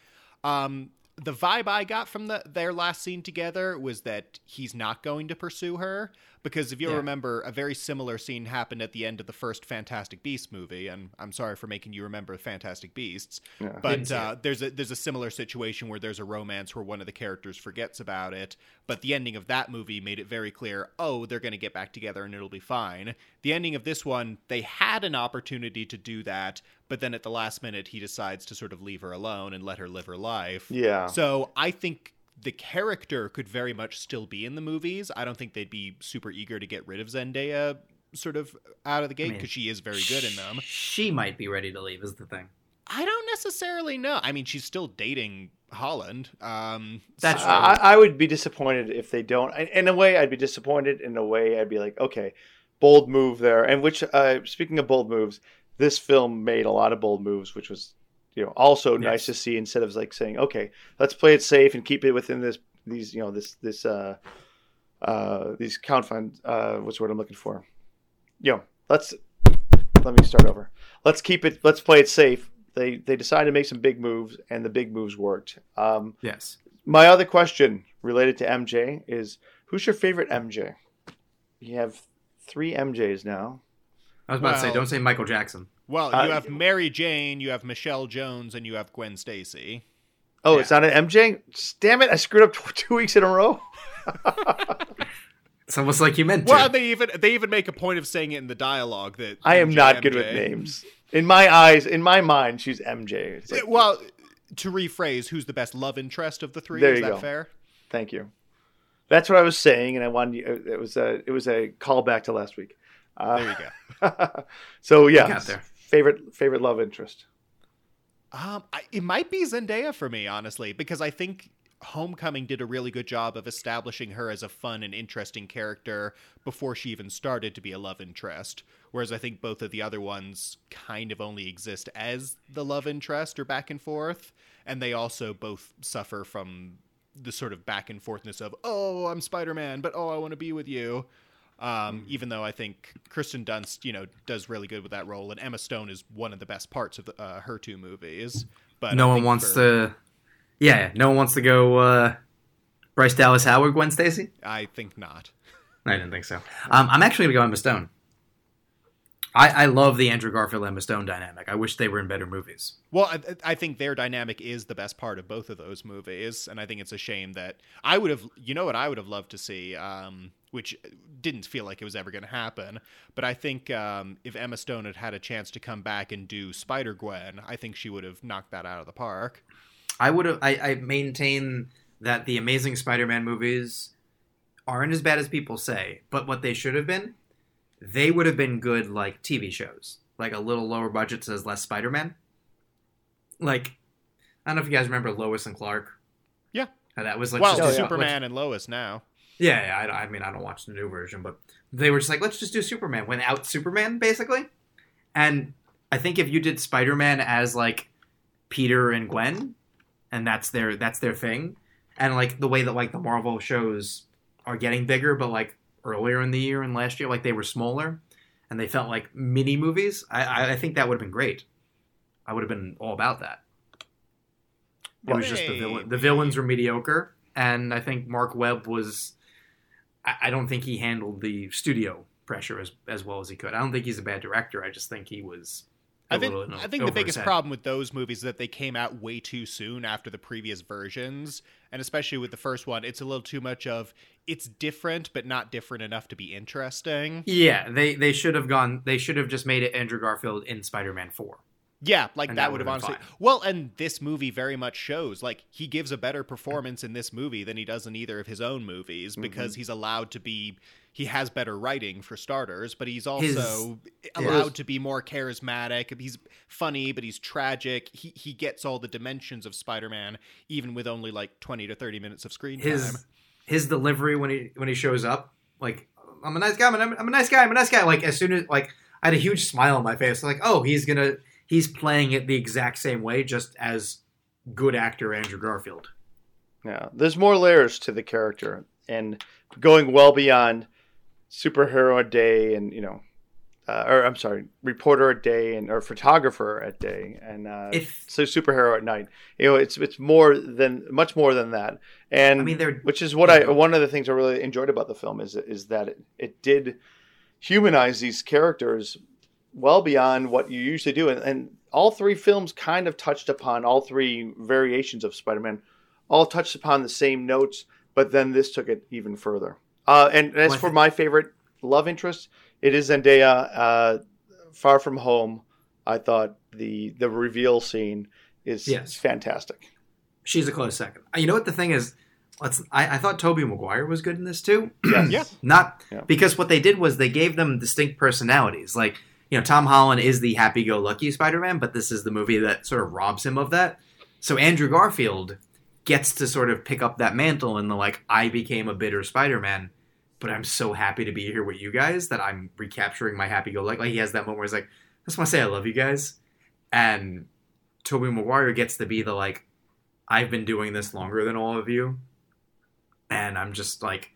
Um, the vibe I got from the, their last scene together was that he's not going to pursue her because if you'll yeah. remember, a very similar scene happened at the end of the first Fantastic Beasts movie, and I'm sorry for making you remember Fantastic Beasts, yeah. but uh, there's a there's a similar situation where there's a romance where one of the characters forgets about it, but the ending of that movie made it very clear, oh, they're going to get back together and it'll be fine. The ending of this one, they had an opportunity to do that, but then at the last minute, he decides to sort of leave her alone and let her live her life. Yeah. So I think the character could very much still be in the movies. I don't think they'd be super eager to get rid of Zendaya sort of out of the gate because I mean, she is very good in them. She might be ready to leave, is the thing. I don't necessarily know. I mean, she's still dating Holland. Um, That's so. I, I, would be disappointed if they don't. In a way, I'd be disappointed. In a way, I'd be like, okay, bold move there. And which, uh, speaking of bold moves, this film made a lot of bold moves, which was you know also yes. nice to see instead of like saying okay let's play it safe and keep it within this these you know this this uh uh these confines uh what's the word i'm looking for? You know let's let me start over. Let's keep it let's play it safe. They they decided to make some big moves and the big moves worked. Um yes. my other question related to mj is who's your favorite mj you have three mjs now. I was about well, to say don't say michael jackson well, uh, you uh, have Mary Jane, you have Michelle Jones, and you have Gwen Stacy. Oh, yeah. it's not an MJ. Damn it! I screwed up [laughs] two weeks in a row. [laughs] it's almost like you meant to. Well, they even they even make a point of saying it in the dialogue that I am not MJ. good with names. In my eyes, in my mind, she's MJ. Like, well, to rephrase, who's the best love interest of the three? There Is that go. fair? Thank you. That's what I was saying, and I wanted it was a it was a callback to last week. Uh, there you go. [laughs] so yeah, favorite favorite love interest? Um, I, it might be Zendaya for me, honestly, because I think Homecoming did a really good job of establishing her as a fun and interesting character before she even started to be a love interest. Whereas I think both of the other ones kind of only exist as the love interest or back and forth, and they also both suffer from the sort of back and forthness of oh I'm Spider Man, but oh I want to be with you. Um, even though I think Kirsten Dunst, you know, does really good with that role, and Emma Stone is one of the best parts of the, uh, her two movies. But no one wants for... to. Yeah, no one wants to go. Uh, Bryce Dallas Howard, Gwen Stacy. I think not. I didn't think so. Um, I'm actually gonna go Emma Stone. I, I love the Andrew Garfield Emma Stone dynamic. I wish they were in better movies. Well, I, I, think their dynamic is the best part of both of those movies, and I think it's a shame that I would have. You know what I would have loved to see, um, which didn't feel like it was ever going to happen. But I think um, if Emma Stone had had a chance to come back and do Spider Gwen, I think she would have knocked that out of the park. I would have. I, I maintain that the Amazing Spider-Man movies aren't as bad as people say, but what they should have been they would have been good like TV shows, like a little lower budget says less Spider Man. Like, I don't know if you guys remember Lois and Clark. Yeah, and that was like well, just, Superman and Lois now. Yeah, yeah I, I, mean, I don't watch the new version, but they were just like, let's just do Superman without Superman, basically. And I think if you did Spider Man as like Peter and Gwen, and that's their that's their thing, and like the way that like the Marvel shows are getting bigger, but like earlier in the year and last year, like they were smaller and they felt like mini movies, I, I think that would have been great. I would have been all about that. It was just the villain. The villains were mediocre, and I think Marc Webb was. I, I don't think he handled the studio pressure as as well as he could. I don't think he's a bad director. I just think he was I think I think the biggest problem with those movies is that they came out way too soon after the previous versions, and especially with the first one, it's a little too much of it's different but not different enough to be interesting. Yeah, they they should have gone. They should have just made it Andrew Garfield in Spider-Man Four. Yeah, like that, that would have honestly. Fine. Well, and this movie very much shows like he gives a better performance in this movie than he does in either of his own movies mm-hmm. because he's allowed to be. He has better writing for starters, but he's also his, allowed his, to be more charismatic. He's funny, but he's tragic. He he gets all the dimensions of Spider-Man, even with only like twenty to thirty minutes of screen time. His delivery when he when he shows up, like I'm a nice guy, I'm a, I'm a nice guy, I'm a nice guy. Like as soon as like I had a huge smile on my face, like oh he's gonna he's playing it the exact same way, just as good actor Andrew Garfield. Yeah, there's more layers to the character, and going well beyond superhero day, and you know, uh, or I'm sorry, reporter at day, and or photographer at day, and uh, if, so superhero at night. You know, it's it's more than much more than that, and I mean, which is what I one of the things I really enjoyed about the film is is that it, it did humanize these characters well beyond what you usually do. And, and all three films kind of touched upon all three variations of Spider-Man, all touched upon the same notes, but then this took it even further. Uh, and as for my favorite love interest, it is Zendaya. Uh, Far From Home. I thought the the reveal scene is yes. fantastic. She's a close second. You know what the thing is? Let's. I, I thought Tobey Maguire was good in this too. Yes. yeah. [clears throat] Not yeah. because what they did was they gave them distinct personalities. Like you know, Tom Holland is the happy-go-lucky Spider-Man, but this is the movie that sort of robs him of that. So Andrew Garfield gets to sort of pick up that mantle and the like, I became a bitter Spider-Man, but I'm so happy to be here with you guys that I'm recapturing my happy-go-lucky. Like he has that moment where he's like, I just want to say I love you guys, and Tobey Maguire gets to be the like, I've been doing this longer than all of you, and I'm just like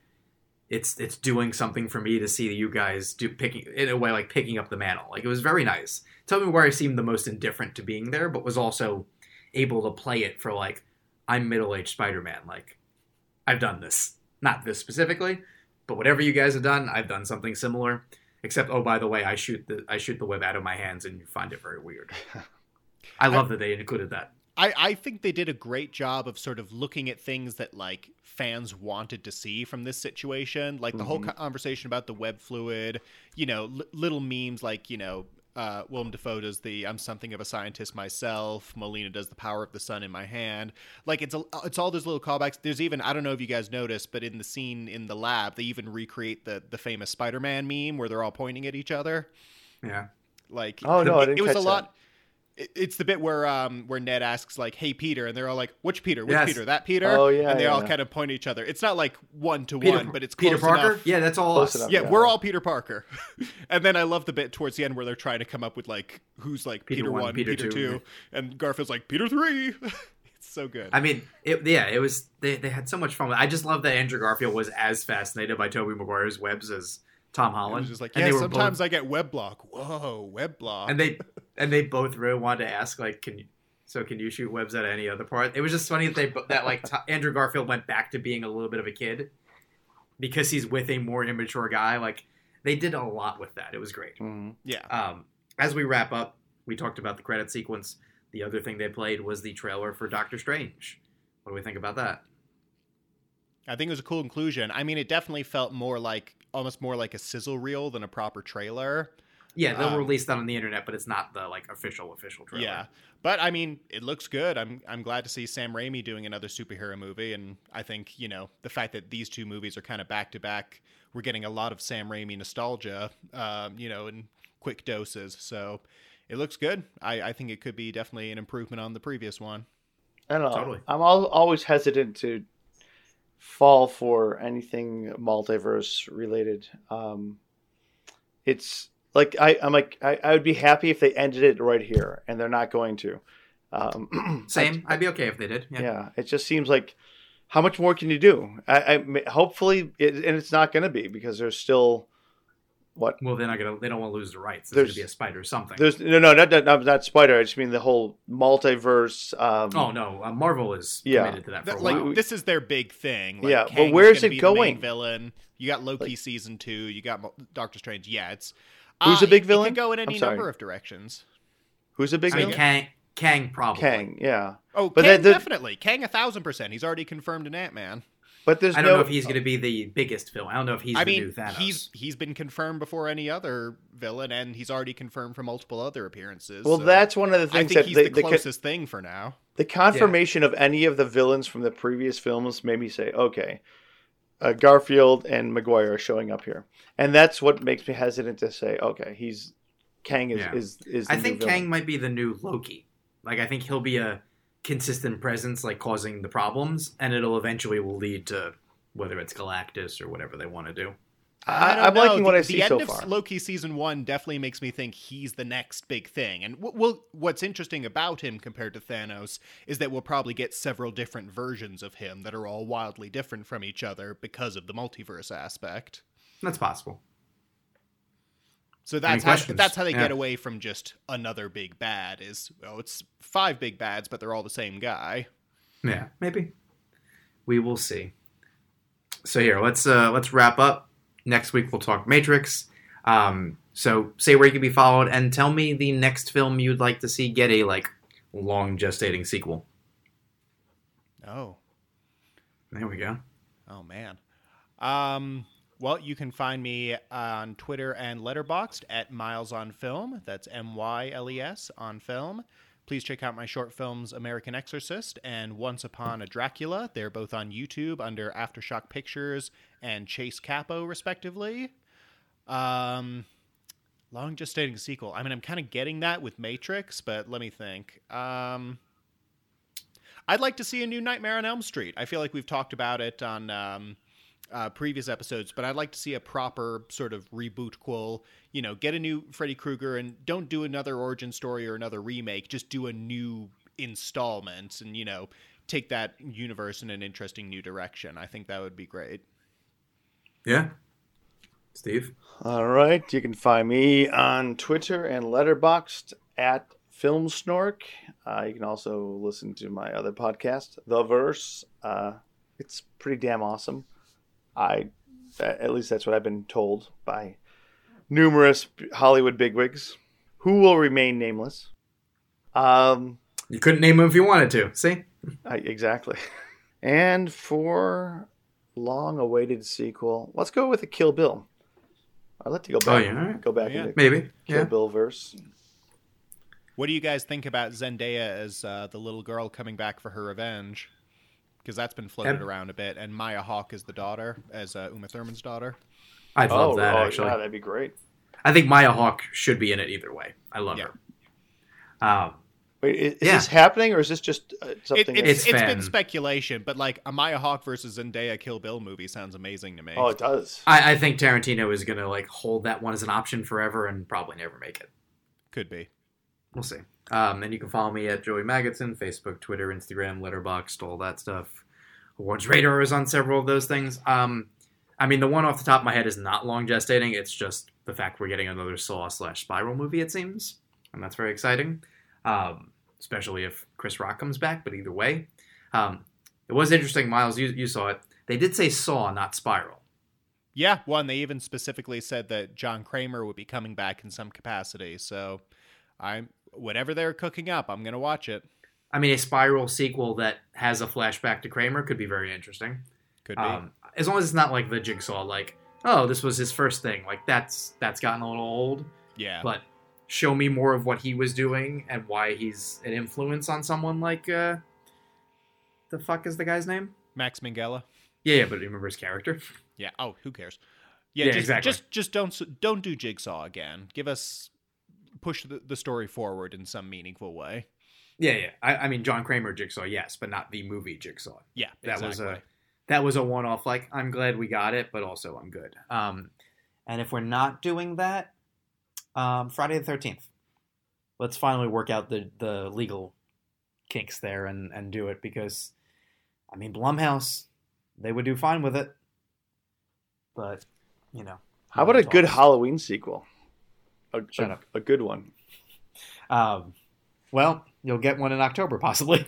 it's it's doing something for me to see you guys do picking in a way like picking up the mantle. Like it was very nice. Tobey Maguire seemed the most indifferent to being there, but was also able to play it for like I'm middle aged Spider Man. Like I've done this, not this specifically, but whatever you guys have done, I've done something similar. Except oh by the way, I shoot the I shoot the web out of my hands, and you find it very weird. [laughs] I love I, that they included that. I, I think they did a great job of sort of looking at things that like fans wanted to see from this situation like the mm-hmm. whole conversation about the web fluid you know l- little memes like you know uh, Willem Dafoe does the "I'm something of a scientist myself." Molina does the "Power of the Sun in my hand." Like it's a, it's all those little callbacks. There's even I don't know if you guys noticed, but in the scene in the lab, they even recreate the the famous Spider-Man meme where they're all pointing at each other. Yeah, like oh no, it, it was a lot. That it's the bit where um where Ned asks like, "Hey Peter," and they're all like, "Which Peter? Which yes. Peter? That Peter?" Oh yeah, and they yeah, all yeah. kind of point at each other. It's not like one to one, but it's Peter Parker. Enough. Yeah, that's all close us. Enough, yeah, we're all Peter Parker. [laughs] and then I love the bit towards the end where they're trying to come up with like who's like Peter, Peter one, Peter, Peter two, two, and Garfield's like Peter three. [laughs] it's so good. I mean, it, yeah, it was. They they had so much fun. I just love that Andrew Garfield was as fascinated by Tobey Maguire's webs as Tom Holland. just like, yeah, sometimes both... I get web block. Whoa, web block. And they [laughs] and they both really wanted to ask, like, can you? So can you shoot webs at any other part? It was just funny that they that like t- Andrew Garfield went back to being a little bit of a kid because he's with a more immature guy. Like they did a lot with that. It was great. Mm-hmm. Yeah. Um, as we wrap up, we talked about the credit sequence. The other thing they played was the trailer for Doctor Strange. What do we think about that? I think it was a cool inclusion. I mean, it definitely felt more like almost more like a sizzle reel than a proper trailer. Yeah, they'll um, release that on the internet, but it's not the like official official trailer. Yeah, but I mean, it looks good. I'm I'm glad to see Sam Raimi doing another superhero movie, and I think you know the fact that these two movies are kind of back to back, we're getting a lot of Sam Raimi nostalgia, um, you know, in quick doses. So it looks good. I I think it could be definitely an improvement on the previous one. I don't know. Totally. I'm always hesitant to fall for anything multiverse related. Um, it's like I, I'm like I, I would be happy if they ended it right here, and they're not going to. Um, [clears throat] Same, I, I'd be okay if they did. Yeah. yeah. it just seems like how much more can you do? I, I hopefully, it, and it's not going to be because there's still what? Well, they're not gonna. They don't want to lose the rights. There's, there's gonna be a spider or something. There's no, no, not, not, not spider. I just mean the whole multiverse. Um, oh no, uh, Marvel is yeah. committed to that. For like while. this is their big thing. Like, yeah, Kang's but where's it going? villain. You got Loki like, season two. You got Doctor Strange. Yeah, it's who's uh, a big villain? It can go in any number of directions. Who's a big I villain? Mean, Kang. Kang probably. Kang, yeah. Oh, but Kang, definitely. Kang a thousand percent. He's already confirmed in Ant Man. But there's I don't no, know if he's going to be the biggest villain. I don't know if he's I the mean, new Thanos. he's he's been confirmed before any other villain, and he's already confirmed for multiple other appearances. Well, so that's one of the things I things think that he's the, the the, co- closest thing for now. the confirmation of any of the villains from the previous films made me say, okay, uh, Garfield and Maguire are showing up here, and that's what makes me hesitant to say, okay, he's Kang is Yeah. is is. The I think. Kang might be the new Loki. Like I think he'll be a consistent presence, like causing the problems, and it'll eventually will lead to whether it's Galactus or whatever they want to do. I, don't I'm liking know. what the, I see so far. the end of far. Loki season one definitely makes me think he's the next big thing. And w- well, what's interesting about him compared to Thanos is that we'll probably get several different versions of him that are all wildly different from each other because of the multiverse aspect. That's possible. So that's how, that's how they Yeah. get away from just another big bad. Is oh, it's five big bads, but they're all the same guy. Yeah, maybe. We will see. So here, let's uh let's wrap up. Next week we'll talk Matrix. Um, so say where you can be followed, and tell me the next film you'd like to see get a like long gestating sequel. Oh, There we go. Oh man. Um well, you can find me on Twitter and Letterboxd at Miles on Film. That's M Y L E S on film. Please check out my short films American Exorcist and Once Upon a Dracula. They're both on YouTube under Aftershock Pictures and Chase Capo, respectively. Um, long gestating sequel. I mean, I'm kind of getting that with Matrix, but let me think. Um, I'd like to see a new Nightmare on Elm Street. I feel like we've talked about it on um, uh, previous episodes, but I'd like to see a proper sort of reboot quill. You know, get a new Freddy Krueger and don't do another origin story or another remake. Just do a new installment and, you know, take that universe in an interesting new direction. I think that would be great. Yeah. Steve. All right, you can find me on Twitter and Letterboxd at Film Snork. Uh, you can also listen to my other podcast, The Verse. Uh, it's pretty damn awesome. I, at least that's what I've been told by numerous Hollywood bigwigs, who will remain nameless. Um, You couldn't name him if you wanted to. See? I, exactly. And for long-awaited sequel, let's go with a Kill Bill. I'd like to go back. Oh, yeah, all right. Go back Yeah. into Maybe. Kill Yeah. Bill verse. What do you guys think about Zendaya as uh, the little girl coming back for her revenge? Because that's been floated Yep. around a bit, and Maya Hawke is the daughter, as uh, Uma Thurman's daughter. I'd love oh, that oh, actually. yeah, that'd be great. I think Maya Hawke should be in it either way. I love Yeah. her. Um, Wait, is, is Yeah. this happening or is this just uh, It, something? it's, It's it's fan. been speculation, but like a Maya Hawke versus Zendaya Kill Bill movie sounds amazing to me. oh, it does. I, I think Tarantino is gonna like hold that one as an option forever and probably never make it. Could be. We'll see. Um, and you can follow me at Joey Magidson, Facebook, Twitter, Instagram, Letterboxd, all that stuff. Awards Radar is on several of those things. Um, I mean, the one off the top of my head is not long gestating. It's just the fact we're getting another Saw slash Spiral movie, it seems, and that's very exciting. Um, especially if Chris Rock comes back. But either way, um, it was interesting. Miles, you, you saw it. They did say Saw, not Spiral. Yeah, one. They even specifically said that John Kramer would be coming back in some capacity. So, I'm whatever they're cooking up, I'm gonna watch it. I mean, a Spiral sequel that has a flashback to Kramer could be very interesting. Could be. Um, as long as it's not like the Jigsaw, like oh, this was his first thing. Like that's that's gotten a little old. yeah. But show me more of what he was doing and why he's an influence on someone like uh, the fuck is the guy's name? Max Minghella. Yeah, yeah, but remember his character. [laughs] Yeah. Oh, who cares? Yeah. Yeah, just, exactly. just just don't don't do Jigsaw again. Give us push the, the story forward in some meaningful way. Yeah, yeah. I, I mean, John Kramer Jigsaw, yes, but not the movie Jigsaw. Yeah. That was a that was a one off. Like, I'm glad we got it, but also I'm good. Um, and if we're not doing that, um, Friday the Thirteenth. Let's finally work out the the legal kinks there and and do it because, I mean, Blumhouse, they would do fine with it, but you know. How about a good. Halloween sequel? A, Shut a, up. a good one. Um, well, you'll get one in October possibly.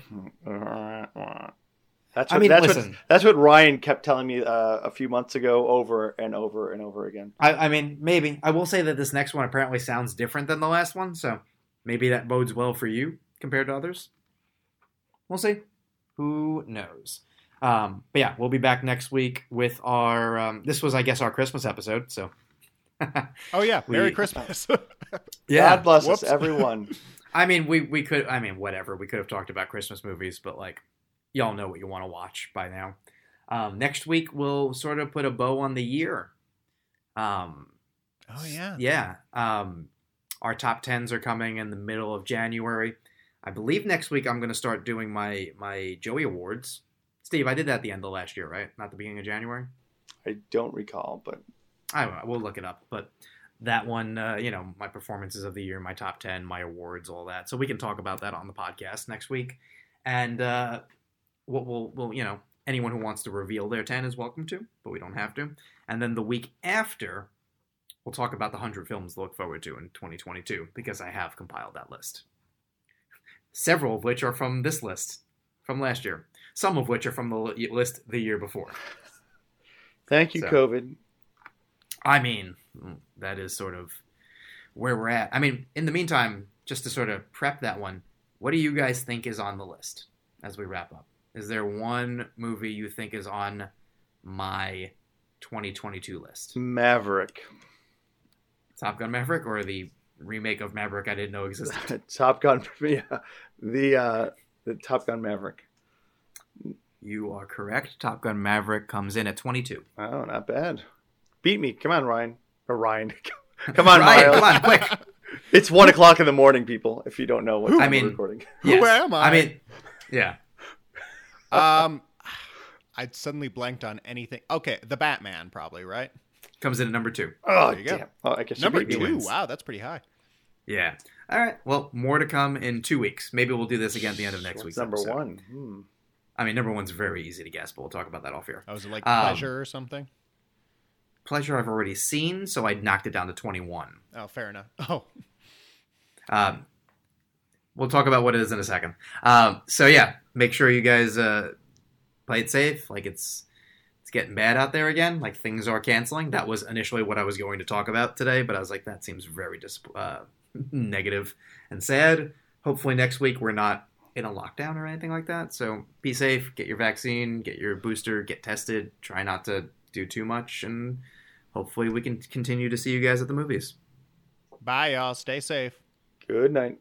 That's what, I mean, that's listen. what that's what Ryan kept telling me uh, a few months ago, over and over and over again. I, I mean, maybe. I will say that this next one apparently sounds different than the last one, so maybe that bodes well for you compared to others. We'll see. Who knows? Um, but yeah, we'll be back next week with our. Um, this was, I guess, our Christmas episode. So. [laughs] oh yeah, Merry we, Christmas. [laughs] yeah, God bless Whoops. us, [laughs] everyone. I mean, we we could. I mean, whatever. We could have talked about Christmas movies, but like, y'all know what you want to watch by now. Um, next week we'll sort of put a bow on the year. Um, oh yeah, yeah. Um, our top tens are coming in the middle of January. I believe next week I'm going to start doing my my Joey Awards. Steve, I did that at the end of last year, right? Not the beginning of January. I don't recall, but I don't know. We'll look it up. But that one, uh, you know, my performances of the year, my top ten, my awards, all that. So we can talk about that on the podcast next week. And uh, what we'll, we'll, you know, anyone who wants to reveal their ten is welcome to, but we don't have to. And then the week after, we'll talk about the 100 films to look forward to in 2022 because I have compiled that list. Several of which are from this list from last year, some of which are from the list the year before. Thank you, so, COVID. I mean, that is sort of where we're at. I mean, in the meantime, just to sort of prep that one, what do you guys think is on the list as we wrap up? Is there one movie you think is on my 2022 list? Maverick. Top Gun Maverick or the remake of Maverick I didn't know existed? [laughs] Top Gun, yeah, the uh, the Top Gun Maverick. You are correct. Top Gun Maverick comes in at 22. Oh, not bad. Beat me. Come on, Ryan. Or Ryan. [laughs] come on, Ryan. Come on, quick. [laughs] It's one o'clock in the morning, people. If you don't know what I mean, recording. [laughs] Yes. Who am I? I mean, yeah. um, I suddenly blanked on anything. Okay, the Batman, probably right. Comes in at number two. Oh, there you damn. go. Oh, I guess number two. Wow, that's pretty high. Yeah. All right. Well, more to come in two weeks. Maybe we'll do this again at the end of next week. Number episode. one. Hmm. I mean, number one's very easy to guess, but we'll talk about that off here. Oh, was it like um, pleasure or something? Pleasure I've already seen, so I knocked it down to 21. Oh, fair enough. [laughs] Oh. Um, we'll talk about what it is in a second. Um, so yeah, make sure you guys uh, play it safe. Like it's it's getting bad out there again. Like things are canceling. That was initially what I was going to talk about today, but I was like, that seems very dis- uh, [laughs] negative and sad. Hopefully next week we're not in a lockdown or anything like that. So be safe, get your vaccine, get your booster, get tested. Try not to do too much, and hopefully we can continue to see you guys at the movies. Bye, y'all. Stay safe. Good night.